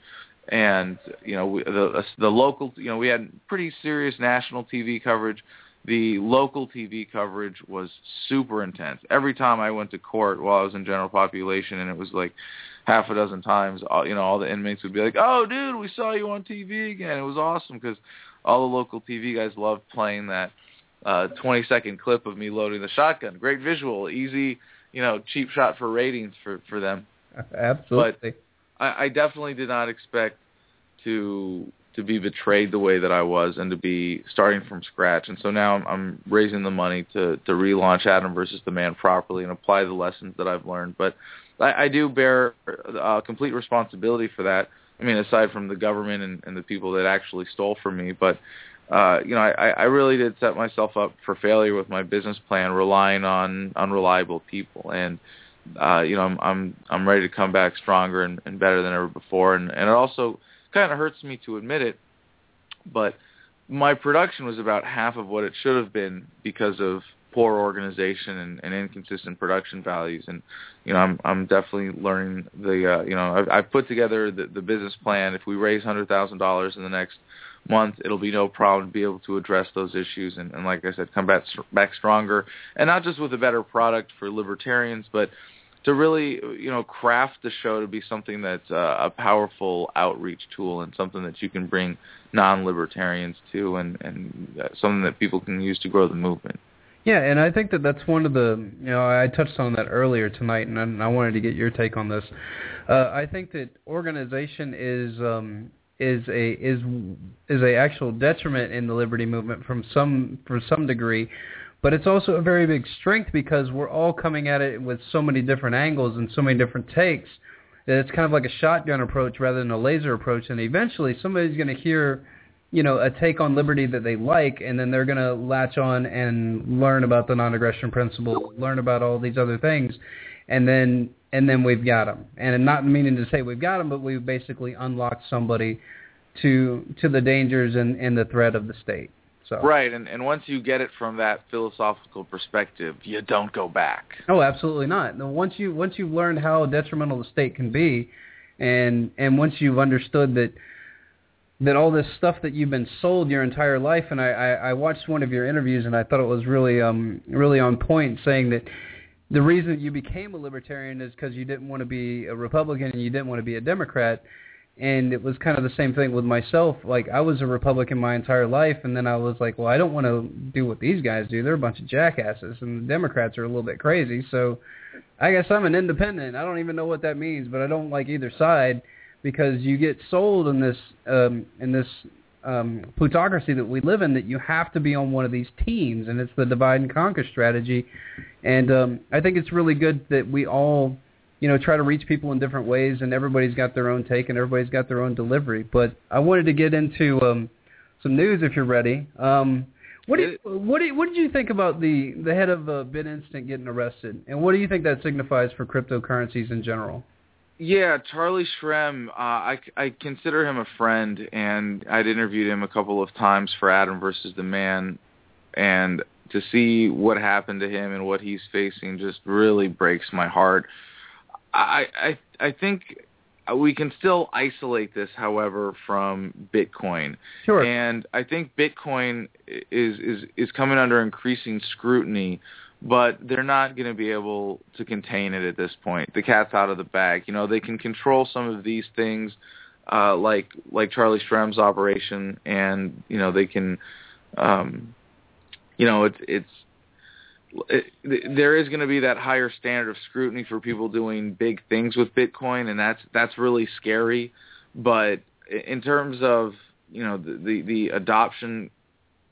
Speaker 8: And you know, we, the the local, you know, we had pretty serious national TV coverage the local TV coverage was super intense. Every time I went to court while I was in general population, and it was like half a dozen times, all, you know, all the inmates would be like, "Oh, dude, we saw you on TV again." It was awesome because all the local TV guys loved playing that uh 20 second clip of me loading the shotgun. Great visual, easy, you know, cheap shot for ratings for for them.
Speaker 3: Absolutely.
Speaker 8: I, I definitely did not expect to to be betrayed the way that I was and to be starting from scratch. And so now I'm, I'm raising the money to to relaunch Adam versus the Man properly and apply the lessons that I've learned. But I, I do bear uh, complete responsibility for that. I mean, aside from the government and, and the people that actually stole from me, but uh, you know, I, I really did set myself up for failure with my business plan, relying on unreliable people. And uh, you know, I'm I'm I'm ready to come back stronger and, and better than ever before. And and it also kind of hurts me to admit it, but my production was about half of what it should have been because of poor organization and, and inconsistent production values. And you know, I'm I'm definitely learning the uh, you know I've, I've put together the, the business plan. If we raise hundred thousand dollars in the next month, it'll be no problem to be able to address those issues and, and like I said, come back back stronger, and not just with a better product for libertarians, but to really you know craft the show to be something that's uh, a powerful outreach tool and something that you can bring non-libertarians to, and and uh, something that people can use to grow the movement.
Speaker 3: Yeah, and I think that that's one of the you know I touched on that earlier tonight, and I, and I wanted to get your take on this. Uh, I think that organization is um, is a is is a actual detriment in the liberty movement from some from some degree, but it's also a very big strength because we're all coming at it with so many different angles and so many different takes that it's kind of like a shotgun approach rather than a laser approach, and eventually somebody's going to hear you know, a take on liberty that they like, and then they're going to latch on and learn about the non-aggression principle, learn about all these other things, and then and then we've got them. And not meaning to say we've got them, but we've basically unlocked somebody to to the dangers and, and the threat of the state. So
Speaker 8: Right, and and once you get it from that philosophical perspective, you don't go back.
Speaker 3: Oh, absolutely not. Once you once you've learned how detrimental the state can be, and and once you've understood that that all this stuff that you've been sold your entire life, and I, I, I watched one of your interviews and I thought it was really um really on point, saying that the reason you became a libertarian is because you didn't want to be a Republican and you didn't want to be a Democrat. And it was kind of the same thing with myself. Like I was a Republican my entire life, and then I was like, well, I don't want to do what these guys do. They're a bunch of jackasses, and the Democrats are a little bit crazy. So I guess I'm an independent. I don't even know what that means, but I don't like either side because you get sold in this um, in this um, plutocracy that we live in that you have to be on one of these teams, and it's the divide and conquer strategy. And um, I think it's really good that we all, you know, try to reach people in different ways, and everybody's got their own take and everybody's got their own delivery. But I wanted to get into um, some news if you're ready. Um, What did what did what did you think about the the head of uh, BitInstant getting arrested, and what do you think that signifies for cryptocurrencies in general?
Speaker 8: Yeah, Charlie Shrem, uh, I, I consider him a friend, and I'd interviewed him a couple of times for Adam versus the Man, and to see what happened to him and what he's facing just really breaks my heart. I I I think we can still isolate this, however, from Bitcoin.
Speaker 3: Sure.
Speaker 8: And I think Bitcoin is is is coming under increasing scrutiny, but they're not going to be able to contain it at this point. The cat's out of the bag. You know, they can control some of these things, uh, like like Charlie Shrem's operation, and you know they can, um, you know, it's it's it, there is going to be that higher standard of scrutiny for people doing big things with Bitcoin, and that's that's really scary. But in terms of you know the the, the adoption,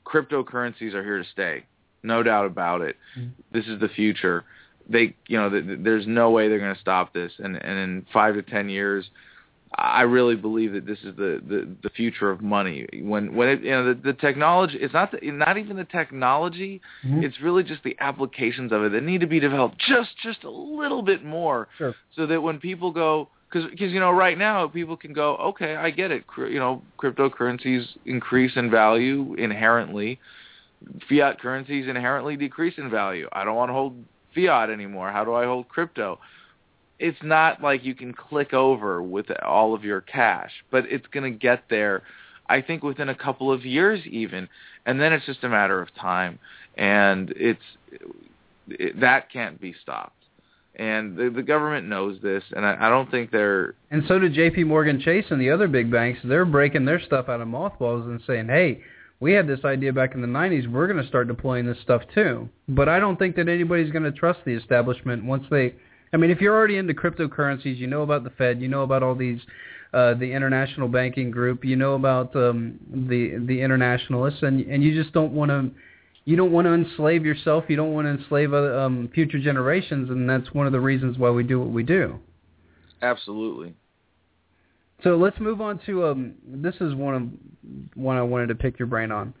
Speaker 8: cryptocurrencies are here to stay, no doubt about it. Mm-hmm. This is the future. They you know the, there's no way they're going to stop this, and and in five to ten years, I really believe that this is the, the, the future of money. When when it, you know the, the technology, it's not the, not even the technology. Mm-hmm. It's really just the applications of it that need to be developed just just a little bit more,
Speaker 3: sure.
Speaker 8: so that when people go, because because you know right now people can go, okay, I get it. You know, cryptocurrencies increase in value inherently. Fiat currencies inherently decrease in value. I don't want to hold fiat anymore. How do I hold crypto? It's not like you can click over with all of your cash, but it's going to get there. I think within a couple of years even, and then it's just a matter of time, and it's it, that can't be stopped. And the, the government knows this, and I, I don't think they're.
Speaker 3: And so did J.P. Morgan Chase and the other big banks. They're breaking their stuff out of mothballs and saying, "Hey, we had this idea back in the 90s. We're going to start deploying this stuff too." But I don't think that anybody's going to trust the establishment once they I mean, if you're already into cryptocurrencies, you know about the Fed, you know about all these, uh, the international banking group, you know about um, the the internationalists, and and you just don't want to, you don't want to enslave yourself, you don't want to enslave um, future generations, and that's one of the reasons why we do what we do.
Speaker 8: Absolutely.
Speaker 3: So let's move on to um, this is one of one I wanted to pick your brain on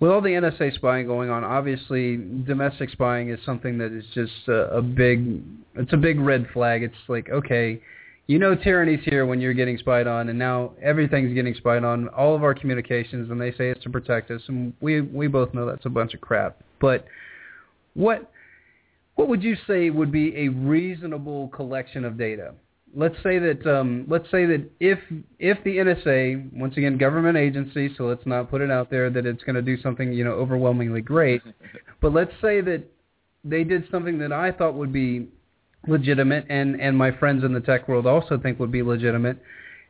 Speaker 3: with all the NSA spying going on, obviously domestic spying is something that is just a, a big it's a big red flag. It's like okay, you know tyranny's here when you're getting spied on, and now everything's getting spied on, all of our communications, and they say it's to protect us, and we we both know that's a bunch of crap. But what what would you say would be a reasonable collection of data? Let's say that um, let's say that if if the NSA, once again, government agency, so let's not put it out there that it's going to do something you know overwhelmingly great, but let's say that they did something that I thought would be legitimate, and and my friends in the tech world also think would be legitimate,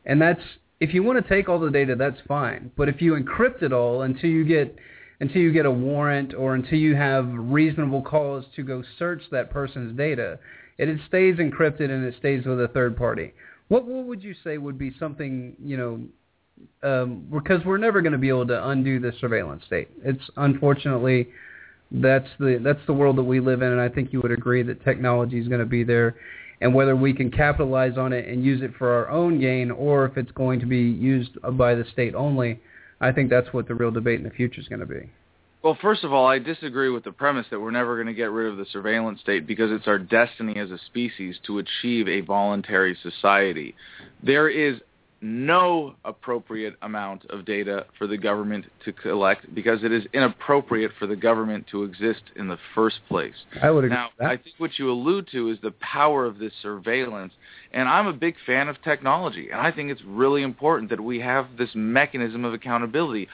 Speaker 3: and that's if you want to take all the data, that's fine, but if you encrypt it all until you get until you get a warrant or until you have reasonable cause to go search that person's data it, it stays encrypted and it stays with a third party. What what would you say would be something you know? Um, because we're never going to be able to undo the surveillance state. It's unfortunately that's the that's the world that we live in, and I think you would agree that technology is going to be there, and whether we can capitalize on it and use it for our own gain, or if it's going to be used by the state only, I think that's what the real debate in the future is going to be.
Speaker 8: Well, first of all, I disagree with the premise that we're never going to get rid of the surveillance state because it's our destiny as a species to achieve a voluntary society. There is no appropriate amount of data for the government to collect because it is inappropriate for the government to exist in the first place.
Speaker 3: I would agree.
Speaker 8: Now, I think what you allude to is the power of this surveillance, and I'm a big fan of technology, and I think it's really important that we have this mechanism of accountability.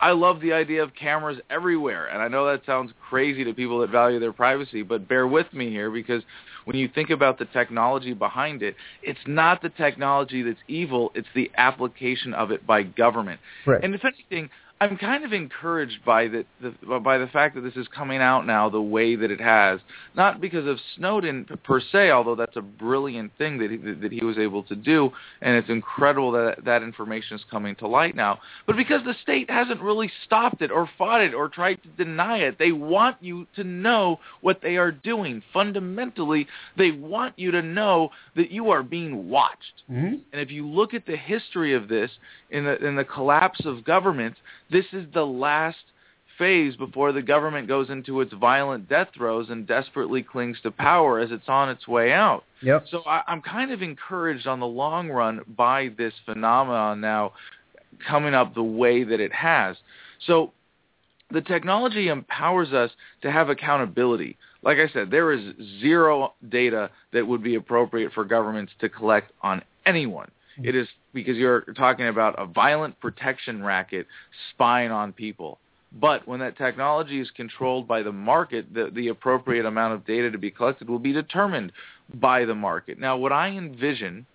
Speaker 8: I love the idea of cameras everywhere, and I know that sounds crazy to people that value their privacy, but bear with me here because when you think about the technology behind it, it's not the technology that's evil, it's the application of it by government.
Speaker 3: Right.
Speaker 8: And if anything, I'm kind of encouraged by the, the by the fact that this is coming out now the way that it has, not because of Snowden per se, although that's a brilliant thing that he, that he was able to do, and it's incredible that that information is coming to light now, but because the state hasn't really stopped it or fought it or tried to deny it. They want you to know what they are doing. Fundamentally, they want you to know that you are being watched.
Speaker 3: Mm-hmm.
Speaker 8: And if you look at the history of this in the in the collapse of government this is the last phase before the government goes into its violent death throes and desperately clings to power as it's on its way out.
Speaker 3: Yep.
Speaker 8: So I, I'm kind of encouraged on the long run by this phenomenon now coming up the way that it has. So the technology empowers us to have accountability. Like I said, there is zero data that would be appropriate for governments to collect on anyone. It is because you're talking about a violent protection racket spying on people. But when that technology is controlled by the market, the, the appropriate amount of data to be collected will be determined by the market. Now, what I envision,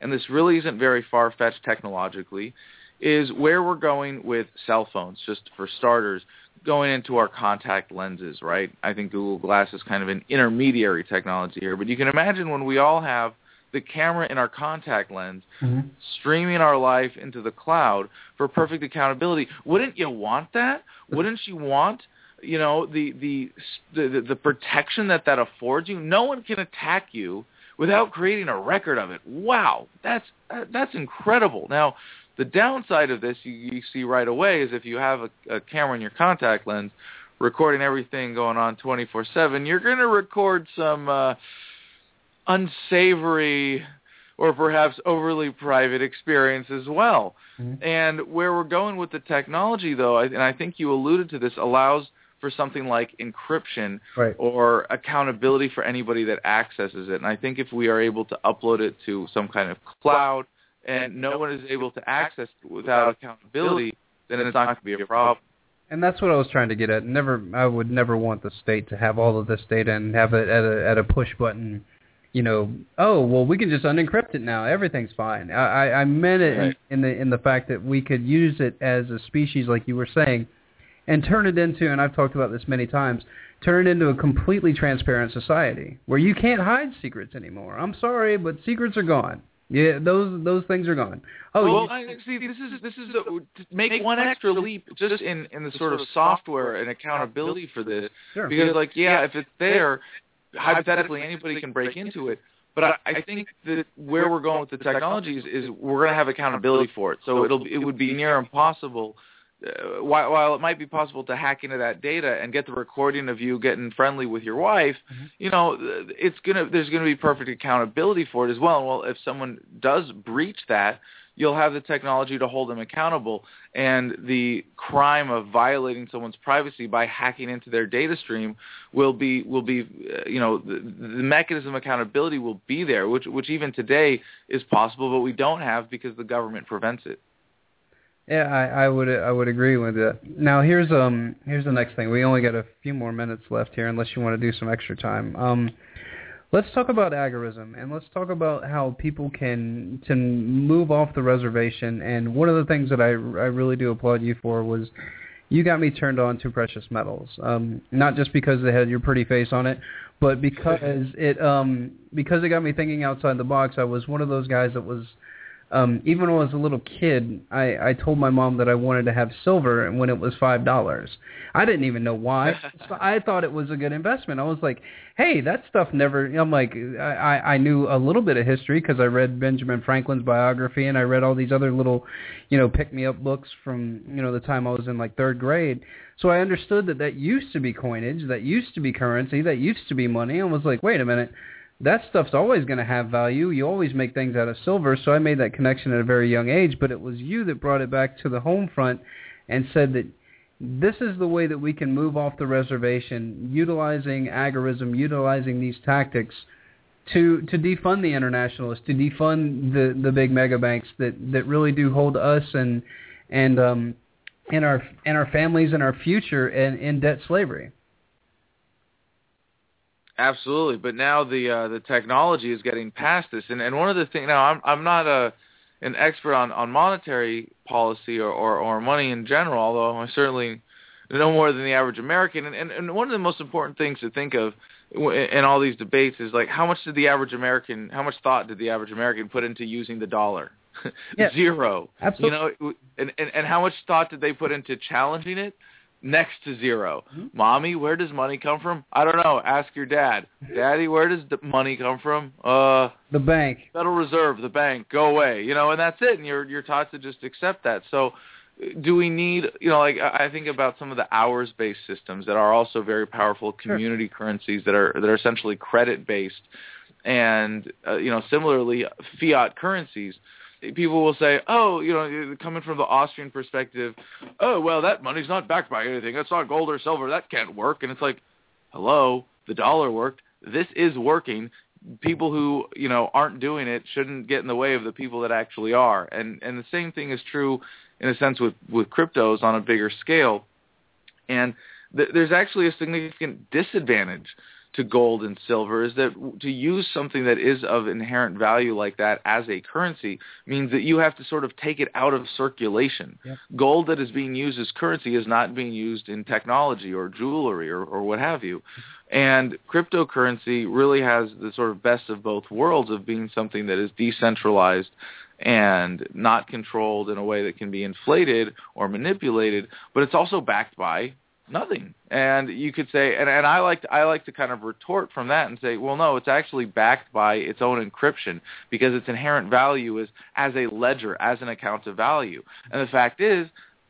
Speaker 8: and this really isn't very far-fetched technologically, is where we're going with cell phones, just for starters, going into our contact lenses, right? I think Google Glass is kind of an intermediary technology here. But you can imagine when we all have the camera in our contact lens
Speaker 3: Mm-hmm.
Speaker 8: streaming our life into the cloud for perfect accountability. Wouldn't you want that? Wouldn't you want you know the the the, the protection that that affords you? No one can attack you without creating a record of it. Wow, that's that's incredible. Now, the downside of this you, you see right away is if you have a, a camera in your contact lens recording everything going on 24/7, you're going to record some uh unsavory or perhaps overly private experience as well.
Speaker 3: Mhm.
Speaker 8: And where we're going with the technology, though, and I think you alluded to this, allows for something like encryption
Speaker 3: Right.
Speaker 8: or accountability for anybody that accesses it. And I think if we are able to upload it to some kind of cloud and no one is able to access it without accountability, then it's not going to be a problem.
Speaker 3: And that's what I was trying to get at. Never, I would never want the state to have all of this data and have it at a at a push button. You know, oh well, we can just unencrypt it now. Everything's fine. I I, I meant it
Speaker 8: Right.
Speaker 3: in, in the in the fact that we could use it as a species, like you were saying, and turn it into. And I've talked about this many times. Turn it into a completely transparent society where you can't hide secrets anymore. I'm sorry, but secrets are gone. Yeah, those those things are gone. Oh,
Speaker 8: well,
Speaker 3: you-
Speaker 8: I, see, this is this is a, to make one extra leap just in in the sort of software and accountability for this,
Speaker 3: sure.
Speaker 8: because like yeah, if it's there, hypothetically anybody can break into it. But I, I think that where we're going with the technologies is we're going to have accountability for it. So it'll it would be near impossible. Uh, while, while it might be possible to hack into that data and get the recording of you getting friendly with your wife, you know, it's gonna there's gonna be perfect accountability for it as well. And well, if someone does breach that, you'll have the technology to hold them accountable. And the crime of violating someone's privacy by hacking into their data stream will be will be uh, you know the, the mechanism of accountability will be there, which which even today is possible, but we don't have because the government prevents it.
Speaker 3: Yeah, I, I would I would agree with that. Now here's um here's the next thing. We only got a few more minutes left here, unless you want to do some extra time. Um, let's talk about agorism and let's talk about how people can to move off the reservation. And one of the things that I I really do applaud you for was you got me turned on to precious metals. Um, not just because they had your pretty face on it, but because it um because it got me thinking outside the box. I was one of those guys that was um, even when I was a little kid, I, I told my mom that I wanted to have silver and when it was five dollars. I didn't even know why. so I thought it was a good investment. I was like, "Hey, that stuff never." I'm like, I I knew a little bit of history because I read Benjamin Franklin's biography and I read all these other little, you know, pick me up books from you know the time I was in like third grade. So I understood that that used to be coinage, that used to be currency, that used to be money. I was like, wait a minute that stuff's always going to have value. You always make things out of silver. So I made that connection at a very young age, but it was you that brought it back to the home front and said that this is the way that we can move off the reservation, utilizing agorism, utilizing these tactics to to defund the internationalists, to defund the the big mega banks that that really do hold us and and um and our and our families and our future in, in debt slavery.
Speaker 8: Absolutely, but now the uh, the technology is getting past this, and and one of the things now I'm I'm not a an expert on on monetary policy or or, or money in general, although I certainly know more than the average American. And, and and one of the most important things to think of in all these debates is like how much did the average American, how much thought did the average American put into using the dollar?
Speaker 3: Yeah.
Speaker 8: Zero.
Speaker 3: Absolutely.
Speaker 8: You know, and, and and how much thought did they put into challenging it? Next to 0 Mommy, where does money come from? I don't know. Ask your dad. Daddy, where does the money come from? Uh,
Speaker 3: The bank.
Speaker 8: Federal Reserve, the bank, go away. You know, and that's it. And you're you're taught to just accept that. So do we need you know like I think about some of the hours based systems that are also very powerful community sure. currencies that are that are essentially credit based and uh, you know similarly fiat currencies people will say oh you know coming from the Austrian perspective oh well that money's not backed by anything. That's not gold or silver. That can't work. And it's like hello the dollar worked. This is working. People who you know aren't doing it shouldn't get in the way of the people that actually are. And and the same thing is true in a sense with with cryptos on a bigger scale. And th- there's actually a significant disadvantage to gold and silver is that to use something that is of inherent value like that as a currency means that you have to sort of take it out of circulation. Gold that is being used as currency is not being used in technology or jewelry or, or what have you. And cryptocurrency really has the sort of best of both worlds of being something that is decentralized and not controlled in a way that can be inflated or manipulated, but it's also backed by nothing. And you could say, and, and I like to, I like to kind of retort from that and say, well, no, it's actually backed by its own encryption because its inherent value is as a ledger, as an account of value. And the fact is,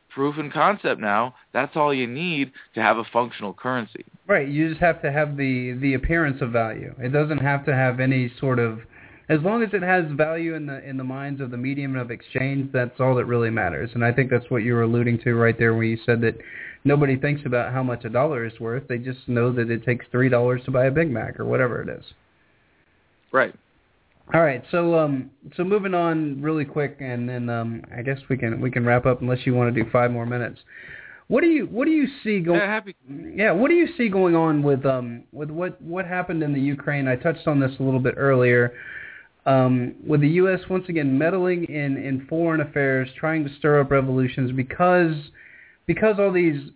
Speaker 8: proof and concept now, that's all you need to have a functional currency.
Speaker 3: Right. You just have to have the the appearance of value. It doesn't have to have any sort of as long as it has value in the in the minds of the medium of exchange, that's all that really matters. And I think that's what you were alluding to right there when you said that nobody thinks about how much a dollar is worth. They just know that it takes three dollars to buy a Big Mac or whatever it is.
Speaker 8: Right.
Speaker 3: All right, so um, so moving on really quick, and then um, I guess we can we can wrap up unless you want to do five more minutes. What do you what do you see going?
Speaker 8: Yeah, happy.
Speaker 3: Yeah, what do you see going on with um with what what happened in the Ukraine? I touched on this a little bit earlier. Um, with the U.S. once again meddling in in foreign affairs, trying to stir up revolutions because because all these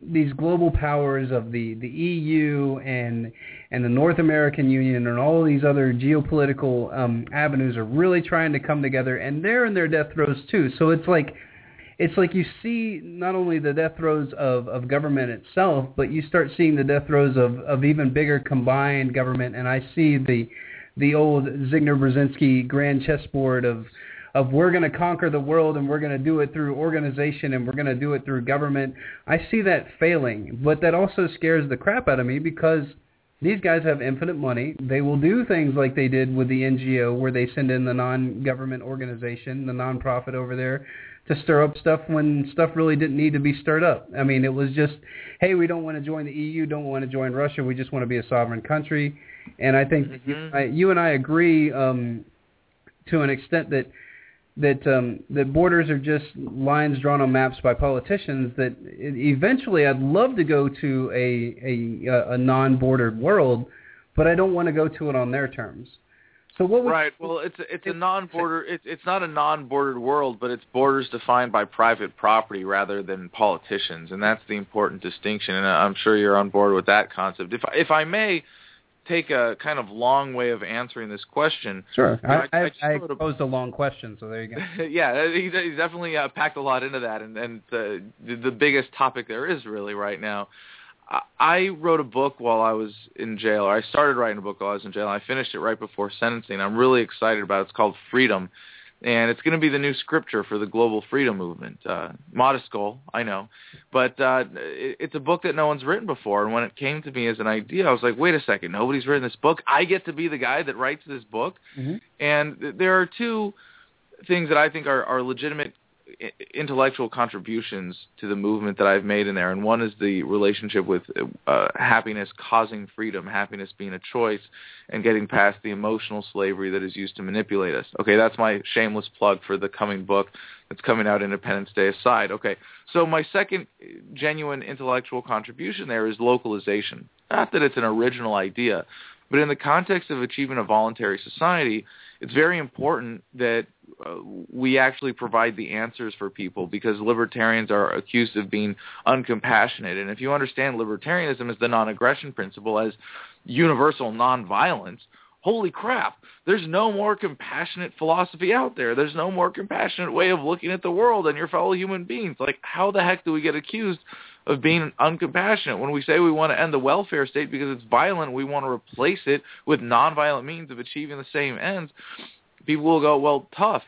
Speaker 3: these global powers of the, the EU and and the North American Union and all these other geopolitical um, avenues are really trying to come together, and they're in their death throes too. So it's like it's like you see not only the death throes of, of government itself, but you start seeing the death throes of, of even bigger combined government. And I see the the old Zygmunt Brzezinski grand chessboard of of we're going to conquer the world and we're going to do it through organization and we're going to do it through government. I see that failing, but that also scares the crap out of me because these guys have infinite money. They will do things like they did with the NGO where they send in the non-government organization, the nonprofit over there to stir up stuff when stuff really didn't need to be stirred up. I mean, it was just, hey, we don't want to join the EU, don't want to join Russia, we just want to be a sovereign country. And I think mm-hmm. you, I, you and I agree um, to an extent that that um, that borders are just lines drawn on maps by politicians. That eventually, I'd love to go to a a, a non-bordered world, but I don't want to go to it on their terms. So what would,
Speaker 8: right. Well, it's a, it's a non-border. It's it's not a non-bordered world, but it's borders defined by private property rather than politicians, and that's the important distinction. And I'm sure you're on board with that concept. If if I may, take a kind of long way of answering this question.
Speaker 3: Sure. You know, I, I, I, I posed a long question, so there you go.
Speaker 8: yeah, he's, he's definitely uh, packed a lot into that, and, and uh, the, the biggest topic there is really right now. I I wrote a book while I was in jail, or I started writing a book while I was in jail. And I finished it right before sentencing. I'm really excited about it. It's called Freedom and it's going to be the new scripture for the global freedom movement. Uh, modest goal, I know, but uh, it, it's a book that no one's written before. And when it came to me as an idea, I was like, wait a second, nobody's written this book. I get to be the guy that writes this book. Mm-hmm. And there are two things that I think are, are legitimate intellectual contributions to the movement that I've made in there, and one is the relationship with uh, happiness causing freedom, happiness being a choice, and getting past the emotional slavery that is used to manipulate us. Okay, that's my shameless plug for the coming book that's coming out Independence Day aside. Okay, so my second genuine intellectual contribution there is localization. Not that it's an original idea, but in the context of achieving a voluntary society, it's very important that uh, we actually provide the answers for people because libertarians are accused of being uncompassionate. And if you understand libertarianism as the non-aggression principle as universal nonviolence, holy crap, there's no more compassionate philosophy out there. There's no more compassionate way of looking at the world and your fellow human beings. Like, how the heck do we get accused of being uncompassionate? When we say we want to end the welfare state because it's violent, we want to replace it with nonviolent means of achieving the same ends people will go, well, tough.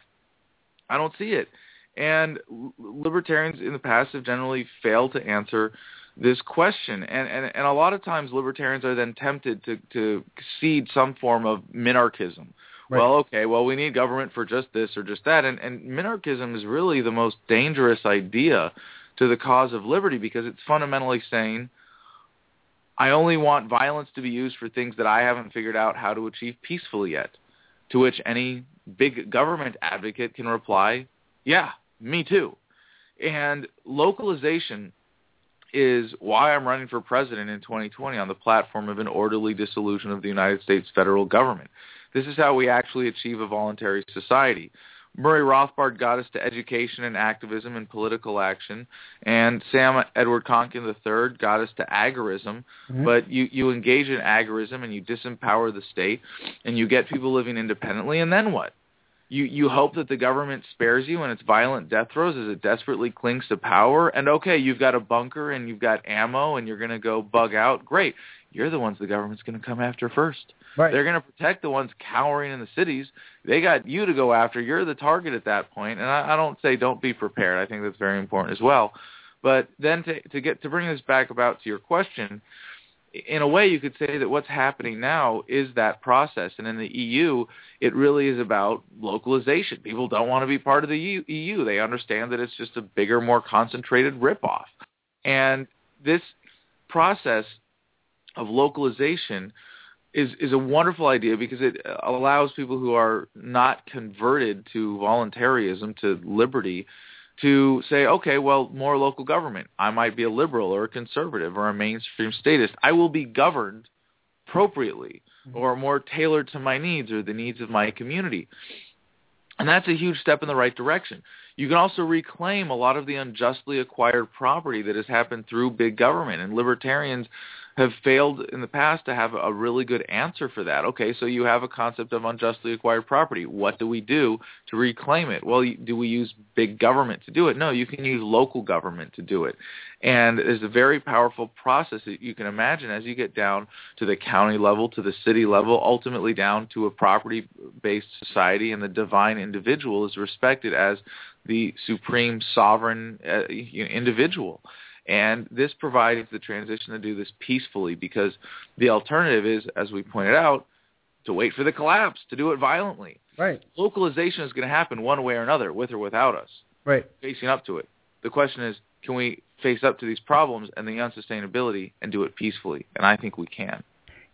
Speaker 8: I don't see it. And libertarians in the past have generally failed to answer this question. And, and, and a lot of times libertarians are then tempted to, to cede some form of minarchism. Right. Well, okay, well, we need government for just this or just that. And, and minarchism is really the most dangerous idea to the cause of liberty because it's fundamentally saying, I only want violence to be used for things that I haven't figured out how to achieve peacefully yet. To which any big government advocate can reply, yeah, me too. And localization is why I'm running for president in 2020 on the platform of an orderly dissolution of the United States federal government. This is how we actually achieve a voluntary society. Murray Rothbard got us to education and activism and political action, and Sam Edward Konkin III got us to agorism. Mm-hmm. But you, you engage in agorism and you disempower the state, and you get people living independently, and then what? you you hope that the government spares you in its violent death throes as it desperately clings to power. And okay, you've got a bunker and you've got ammo and you're going to go bug out. Great, you're the ones the government's going to come after first.
Speaker 3: Right.
Speaker 8: They're going to protect the ones cowering in the cities. They got you to go after. You're the target at that point. And I, I don't say don't be prepared. I think that's very important as well. But then to to get to bring this back about to your question, in a way, you could say that what's happening now is that process. And in the EU, it really is about localization. People don't want to be part of the EU. They understand that it's just a bigger, more concentrated ripoff. And this process of localization is is a wonderful idea because it allows people who are not converted to voluntarism to liberty to say, okay, well, more local government. I might be a liberal or a conservative or a mainstream statist. I will be governed appropriately mm-hmm. or more tailored to my needs or the needs of my community. And that's a huge step in the right direction. You can also reclaim a lot of the unjustly acquired property that has happened through big government. And libertarians have failed in the past to have a really good answer for that. Okay, so you have a concept of unjustly acquired property. What do we do to reclaim it? Well, do we use big government to do it? No, you can use local government to do it. And there's a very powerful process that you can imagine as you get down to the county level, to the city level, ultimately down to a property-based society, and the divine individual is respected as the supreme sovereign uh, individual. And this provides the transition to do this peacefully because the alternative is, as we pointed out, to wait for the collapse, to do it violently.
Speaker 3: Right.
Speaker 8: Localization is going to happen one way or another, with or without us.
Speaker 3: Right.
Speaker 8: Facing up to it. The question is, can we face up to these problems and the unsustainability and do it peacefully? And I think we can.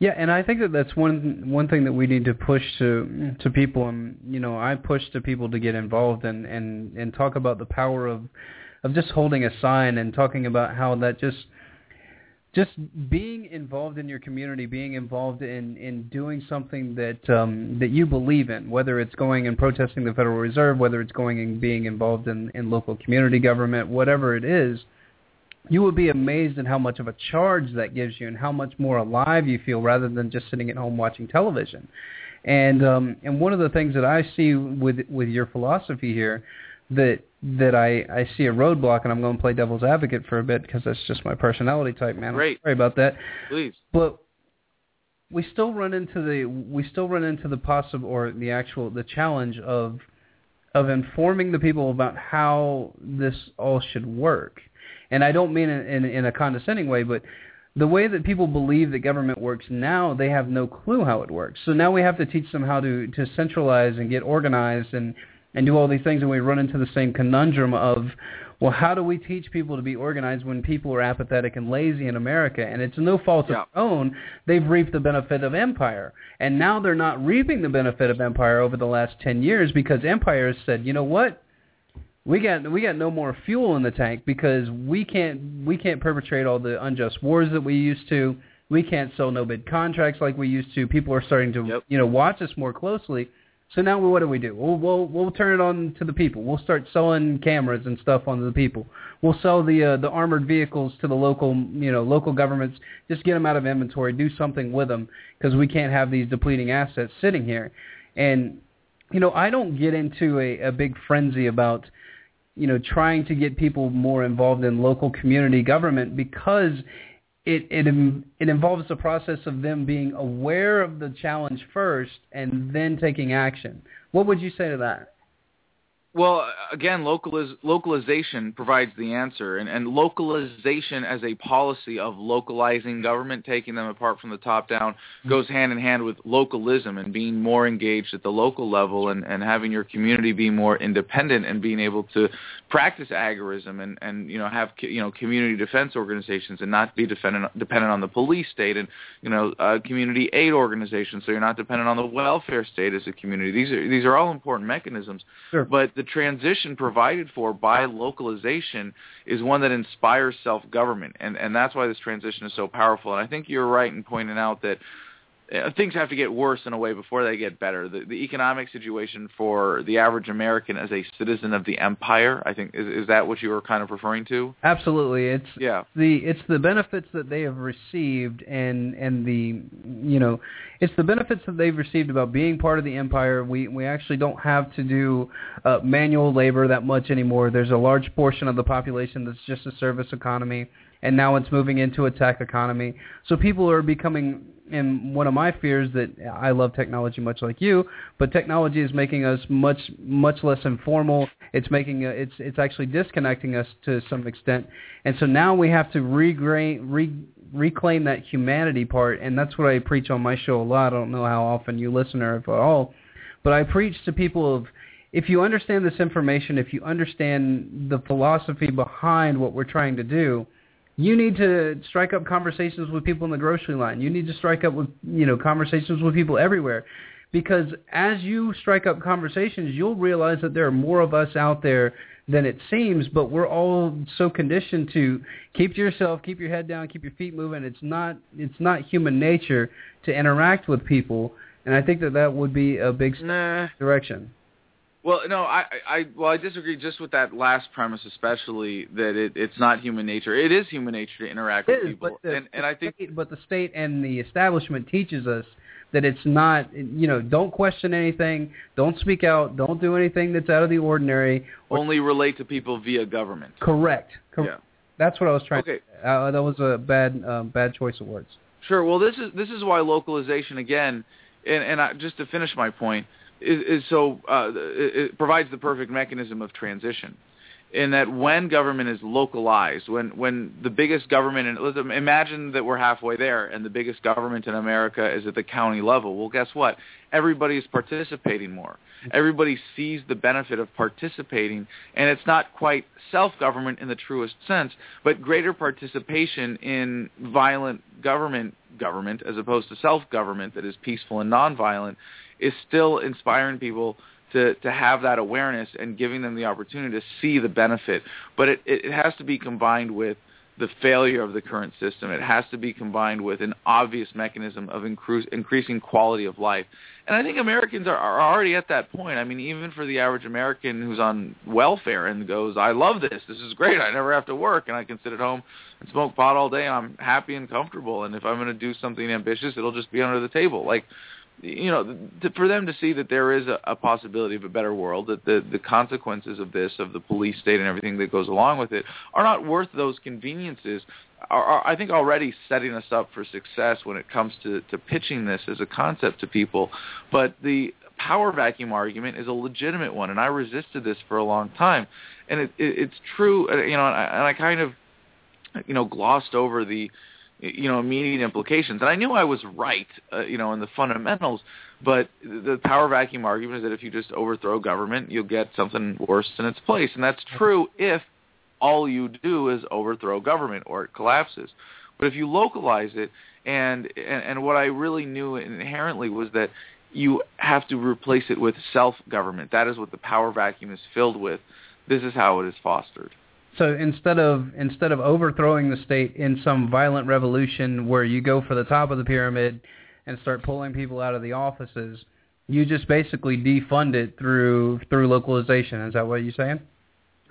Speaker 3: Yeah, and I think that that's one one thing that we need to push to to people, and you know, I push to people to get involved and and and talk about the power of of just holding a sign and talking about how that just just being involved in your community, being involved in in doing something that um, that you believe in, whether it's going and protesting the Federal Reserve, whether it's going and being involved in in local community government, whatever it is, you would be amazed at how much of a charge that gives you and how much more alive you feel rather than just sitting at home watching television. And um, and one of the things that I see with with your philosophy here that that I I see a roadblock, and I'm going to play devil's advocate for a bit because that's just my personality type, man.
Speaker 8: Great.
Speaker 3: sorry about that.
Speaker 8: Please.
Speaker 3: But we still run into the we still run into the possible or the actual the challenge of of informing the people about how this all should work. And I don't mean it in, in a condescending way, but the way that people believe that government works now, they have no clue how it works. So now we have to teach them how to to centralize and get organized and and do all these things, and we run into the same conundrum of, well, how do we teach people to be organized when people are apathetic and lazy in America? And it's no fault
Speaker 8: yeah.
Speaker 3: of their own. They've reaped the benefit of empire. And now they're not reaping the benefit of empire over the last 10 years because empire has said, you know what? We got we got no more fuel in the tank because we can't we can't perpetrate all the unjust wars that we used to. We can't sell no bid contracts like we used to. People are starting to
Speaker 8: yep.
Speaker 3: you know watch us more closely so now what do we do? We'll we'll we'll turn it on to the people. We'll start selling cameras and stuff on the people. We'll sell the uh, the armored vehicles to the local you know local governments. Just get them out of inventory. Do something with them because we can't have these depleting assets sitting here. And you know I don't get into a, a big frenzy about you know trying to get people more involved in local community government because it it um, it involves the process of them being aware of the challenge first and then taking action. What would you say to that?
Speaker 8: Well, again, localiz- localization provides the answer, and, and localization as a policy of localizing government, taking them apart from the top down, goes hand in hand with localism and being more engaged at the local level, and, and having your community be more independent and being able to practice agorism and, and you know have you know community defense organizations and not be dependent dependent on the police state and you know uh, community aid organizations, so you're not dependent on the welfare state as a community. These are these are all important mechanisms,
Speaker 3: Sure.
Speaker 8: but the transition provided for by localization is one that inspires self-government, and and that's why this transition is so powerful. And I think you're right in pointing out that things have to get worse in a way before they get better. The, the economic situation for the average American as a citizen of the empire, I think, is, is that what you were kind of referring to?
Speaker 3: Absolutely, it's
Speaker 8: Yeah.
Speaker 3: the it's the benefits that they have received and and the you know it's the benefits that they've received about being part of the empire we we actually don't have to do uh, manual labor that much anymore there's a large portion of the population that's just a service economy and now it's moving into a tech economy so people are becoming and one of my fears that I love technology much like you, but technology is making us much much less informal. It's making uh, it's it's actually disconnecting us to some extent, and so now we have to regrain, re, reclaim that humanity part, and that's what I preach on my show a lot. I don't know how often you listen or if at all, but I preach to people of if you understand this information, if you understand the philosophy behind what we're trying to do, you need to strike up conversations with people in the grocery line. You need to strike up with you know conversations with people everywhere, because as you strike up conversations, you'll realize that there are more of us out there than it seems. But we're all so conditioned to keep to yourself, keep your head down, keep your feet moving. It's not it's not human nature to interact with people, and I think that that would be a big
Speaker 8: Nah.
Speaker 3: direction.
Speaker 8: Well, no, I, I, well, I disagree just with that last premise, especially that it, it's not human nature. It is human nature to interact with
Speaker 3: It is,
Speaker 8: people,
Speaker 3: but the,
Speaker 8: and, and I think
Speaker 3: state, but the state and the establishment teaches us that it's not. You know, don't question anything, don't speak out, don't do anything that's out of the ordinary. Or,
Speaker 8: only relate to people via government.
Speaker 3: correct. Cor-
Speaker 8: Yeah.
Speaker 3: That's what I was trying.
Speaker 8: Okay.
Speaker 3: To, uh, that was a bad um, bad choice of words.
Speaker 8: Sure. Well, this is this is why localization again, and and I, just to finish my point, is, is so uh, it, provides the perfect mechanism of transition. In that when government is localized, when when the biggest government, and imagine that we're halfway there, and the biggest government in America is at the county level. Well, guess what? Everybody is participating more. Everybody sees the benefit of participating, and it's not quite self-government in the truest sense, but greater participation in violent government government as opposed to self-government that is peaceful and nonviolent is still inspiring people to, to have that awareness and giving them the opportunity to see the benefit. But it, it has to be combined with the failure of the current system. It has to be combined with an obvious mechanism of increase, increasing quality of life. And I think Americans are, are already at that point. I mean, even for the average American who's on welfare and goes, I love this. This is great. I never have to work and I can sit at home and smoke pot all day. I'm happy and comfortable. And if I'm going to do something ambitious, it'll just be under the table. Like, you know, to, for them to see that there is a, a possibility of a better world, that the the consequences of this, of the police state and everything that goes along with it, are not worth those conveniences. Are, are I think already setting us up for success when it comes to to pitching this as a concept to people. But the power vacuum argument is a legitimate one, and I resisted this for a long time. And it, it, it's true, you know, and I, and I kind of, you know, glossed over the you know immediate implications. And i knew i was right uh, you know in the fundamentals but the power vacuum argument is that if you just overthrow government you'll get something worse in its place. And that's true if all you do is overthrow government or it collapses. But if you localize it and and, and what i really knew inherently was that you have to replace it with self government that is what the power vacuum is filled with. This is how it is fostered
Speaker 3: So instead of instead of overthrowing the state in some violent revolution where you go for the top of the pyramid and start pulling people out of the offices, you just basically defund it through through localization. Is that what you're saying?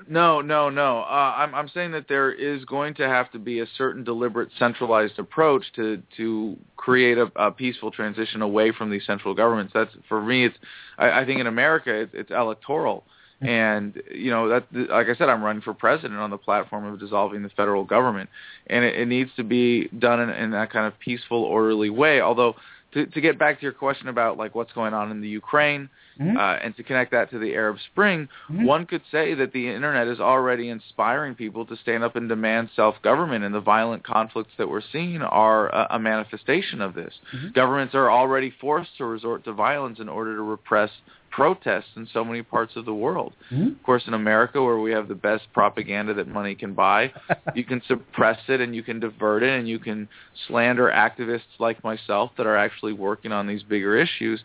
Speaker 8: No, no, no. Uh, I'm I'm saying that there is going to have to be a certain deliberate centralized approach to to create a, a peaceful transition away from these central governments. That's for me. It's I, I think in America it's, it's electoral, and you know that like I said, I'm running for president on the platform of dissolving the federal government, and it, it needs to be done in, in that kind of peaceful, orderly way. Although to, to get back to your question about like what's going on in the Ukraine
Speaker 3: Mhm.
Speaker 8: uh, and to connect that to the Arab Spring,
Speaker 3: Mhm.
Speaker 8: one could say that the internet is already inspiring people to stand up and demand self-government, and the violent conflicts that we're seeing are a, a manifestation of this.
Speaker 3: Mhm.
Speaker 8: Governments are already forced to resort to violence in order to repress protests in so many parts of the world.
Speaker 3: Mhm.
Speaker 8: Of course, in America, where we have the best propaganda that money can buy, you can suppress it and you can divert it and you can slander activists like myself that are actually working on these bigger issues.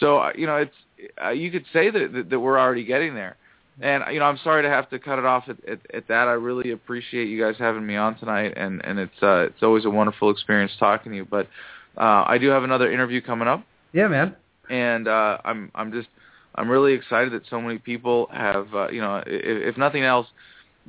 Speaker 8: So, uh, you know, it's uh, you could say that, that that we're already getting there. And you know, I'm sorry to have to cut it off at, at, at that. I really appreciate you guys having me on tonight, and and it's uh, it's always a wonderful experience talking to you. But uh, I do have another interview coming up,
Speaker 3: Yeah, man.
Speaker 8: and uh, I'm I'm just I'm really excited that so many people have uh, you know if, if nothing else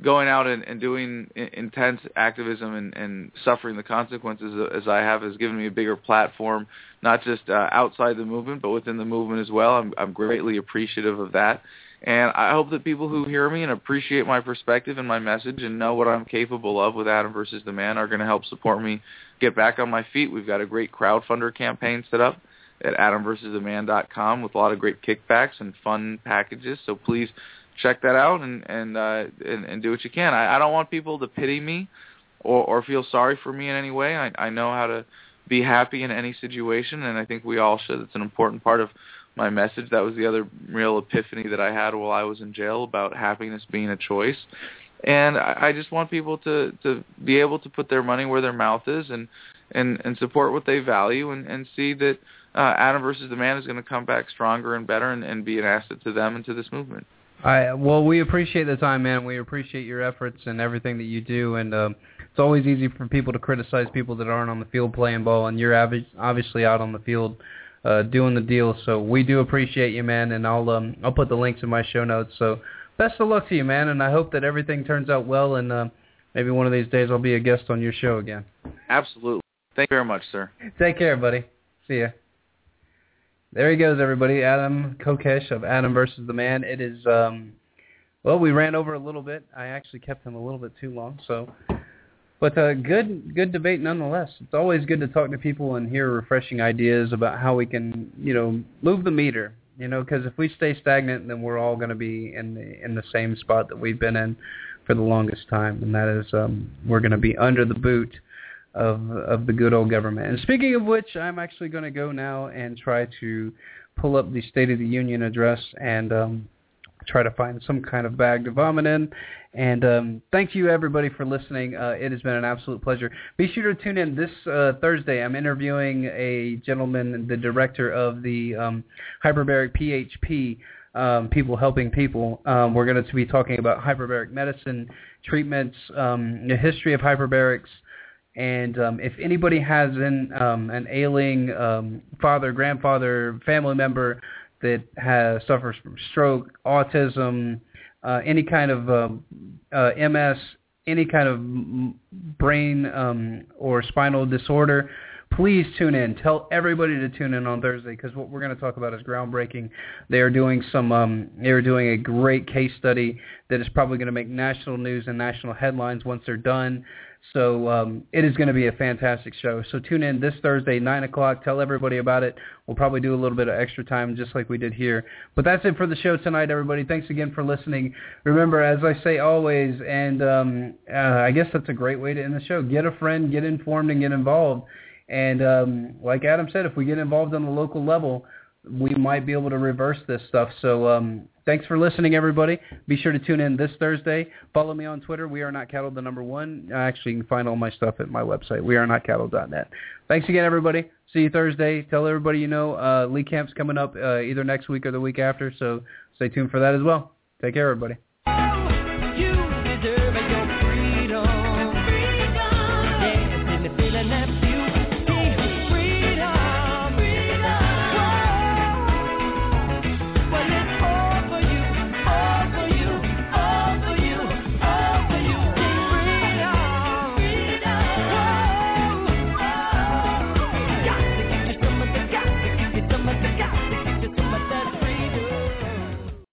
Speaker 8: going out and, and doing intense activism and, and suffering the consequences as I have has given me a bigger platform, not just uh, outside the movement but within the movement as well. I'm I'm greatly appreciative of that. And I hope that people who hear me and appreciate my perspective and my message and know what I'm capable of with Adam versus the Man are going to help support me get back on my feet. We've got a great crowdfunder campaign set up at adamversustheman.com with a lot of great kickbacks and fun packages. So please check that out and and uh, and, and do what you can. I, I don't want people to pity me or or feel sorry for me in any way. I I know how to be happy in any situation, and I think we all should. It's an important part of my message. That was the other real epiphany that I had while I was in jail about happiness being a choice. And I, I just want people to to be able to put their money where their mouth is and and and support what they value and and see that uh, Adam versus the Man is going to come back stronger and better and, and be an asset to them and to this movement.
Speaker 3: I well, we appreciate the time, man. We appreciate your efforts and everything that you do, and um, it's always easy for people to criticize people that aren't on the field playing ball, and you're obvi- obviously out on the field uh, doing the deal. So we do appreciate you, man, and I'll um, I'll put the links in my show notes. So best of luck to you, man, and I hope that everything turns out well, and uh, maybe one of these days I'll be a guest on your show again.
Speaker 8: Absolutely. Thank you very much, sir.
Speaker 3: Take care, buddy. See ya. There he goes, everybody. Adam Kokesh of Adam versus the Man. It is, um, well, we ran over a little bit. I actually kept him a little bit too long, so. But uh, good, good debate nonetheless. It's always good to talk to people and hear refreshing ideas about how we can, you know, move the meter. You know, because if we stay stagnant, then we're all going to be in the in the same spot that we've been in for the longest time, and that is um, we're going to be under the boot of of the good old government. And speaking of which, I'm actually going to go now and try to pull up the State of the Union address and um, try to find some kind of bag to vomit in. And um, thank you everybody for listening. Uh, it has been an absolute pleasure. Be sure to tune in this uh, Thursday. I'm interviewing a gentleman, the director of the um, Hyperbaric PHP. Um, people helping people. Um, we're going to be talking about hyperbaric medicine, treatments, um, the history of hyperbarics, and um, if anybody has an um, an ailing um, father, grandfather, family member that has suffers from stroke, autism, uh, any kind of um, uh, MS, any kind of brain um, or spinal disorder, please tune in. Tell everybody to tune in on Thursday because what we're going to talk about is groundbreaking. They are doing some. Um, they are doing a great case study that is probably going to make national news and national headlines once they're done. So um, it is going to be a fantastic show. So tune in this Thursday, 9 o'clock. Tell everybody about it. We'll probably do a little bit of extra time just like we did here. But that's it for the show tonight, everybody. Thanks again for listening. Remember, as I say always, and um, uh, I guess that's a great way to end the show, get a friend, get informed, and get involved. And um, like Adam said, if we get involved on the local level, we might be able to reverse this stuff. So um, thanks for listening, everybody. Be sure to tune in this Thursday. Follow me on Twitter. We are not cattle, the number one. Actually, you can find all my stuff at my website. We are not. Thanks again, everybody. See you Thursday. Tell everybody you know uh, Lee Camp's coming up uh, either next week or the week after. So stay tuned for that as well. Take care, everybody.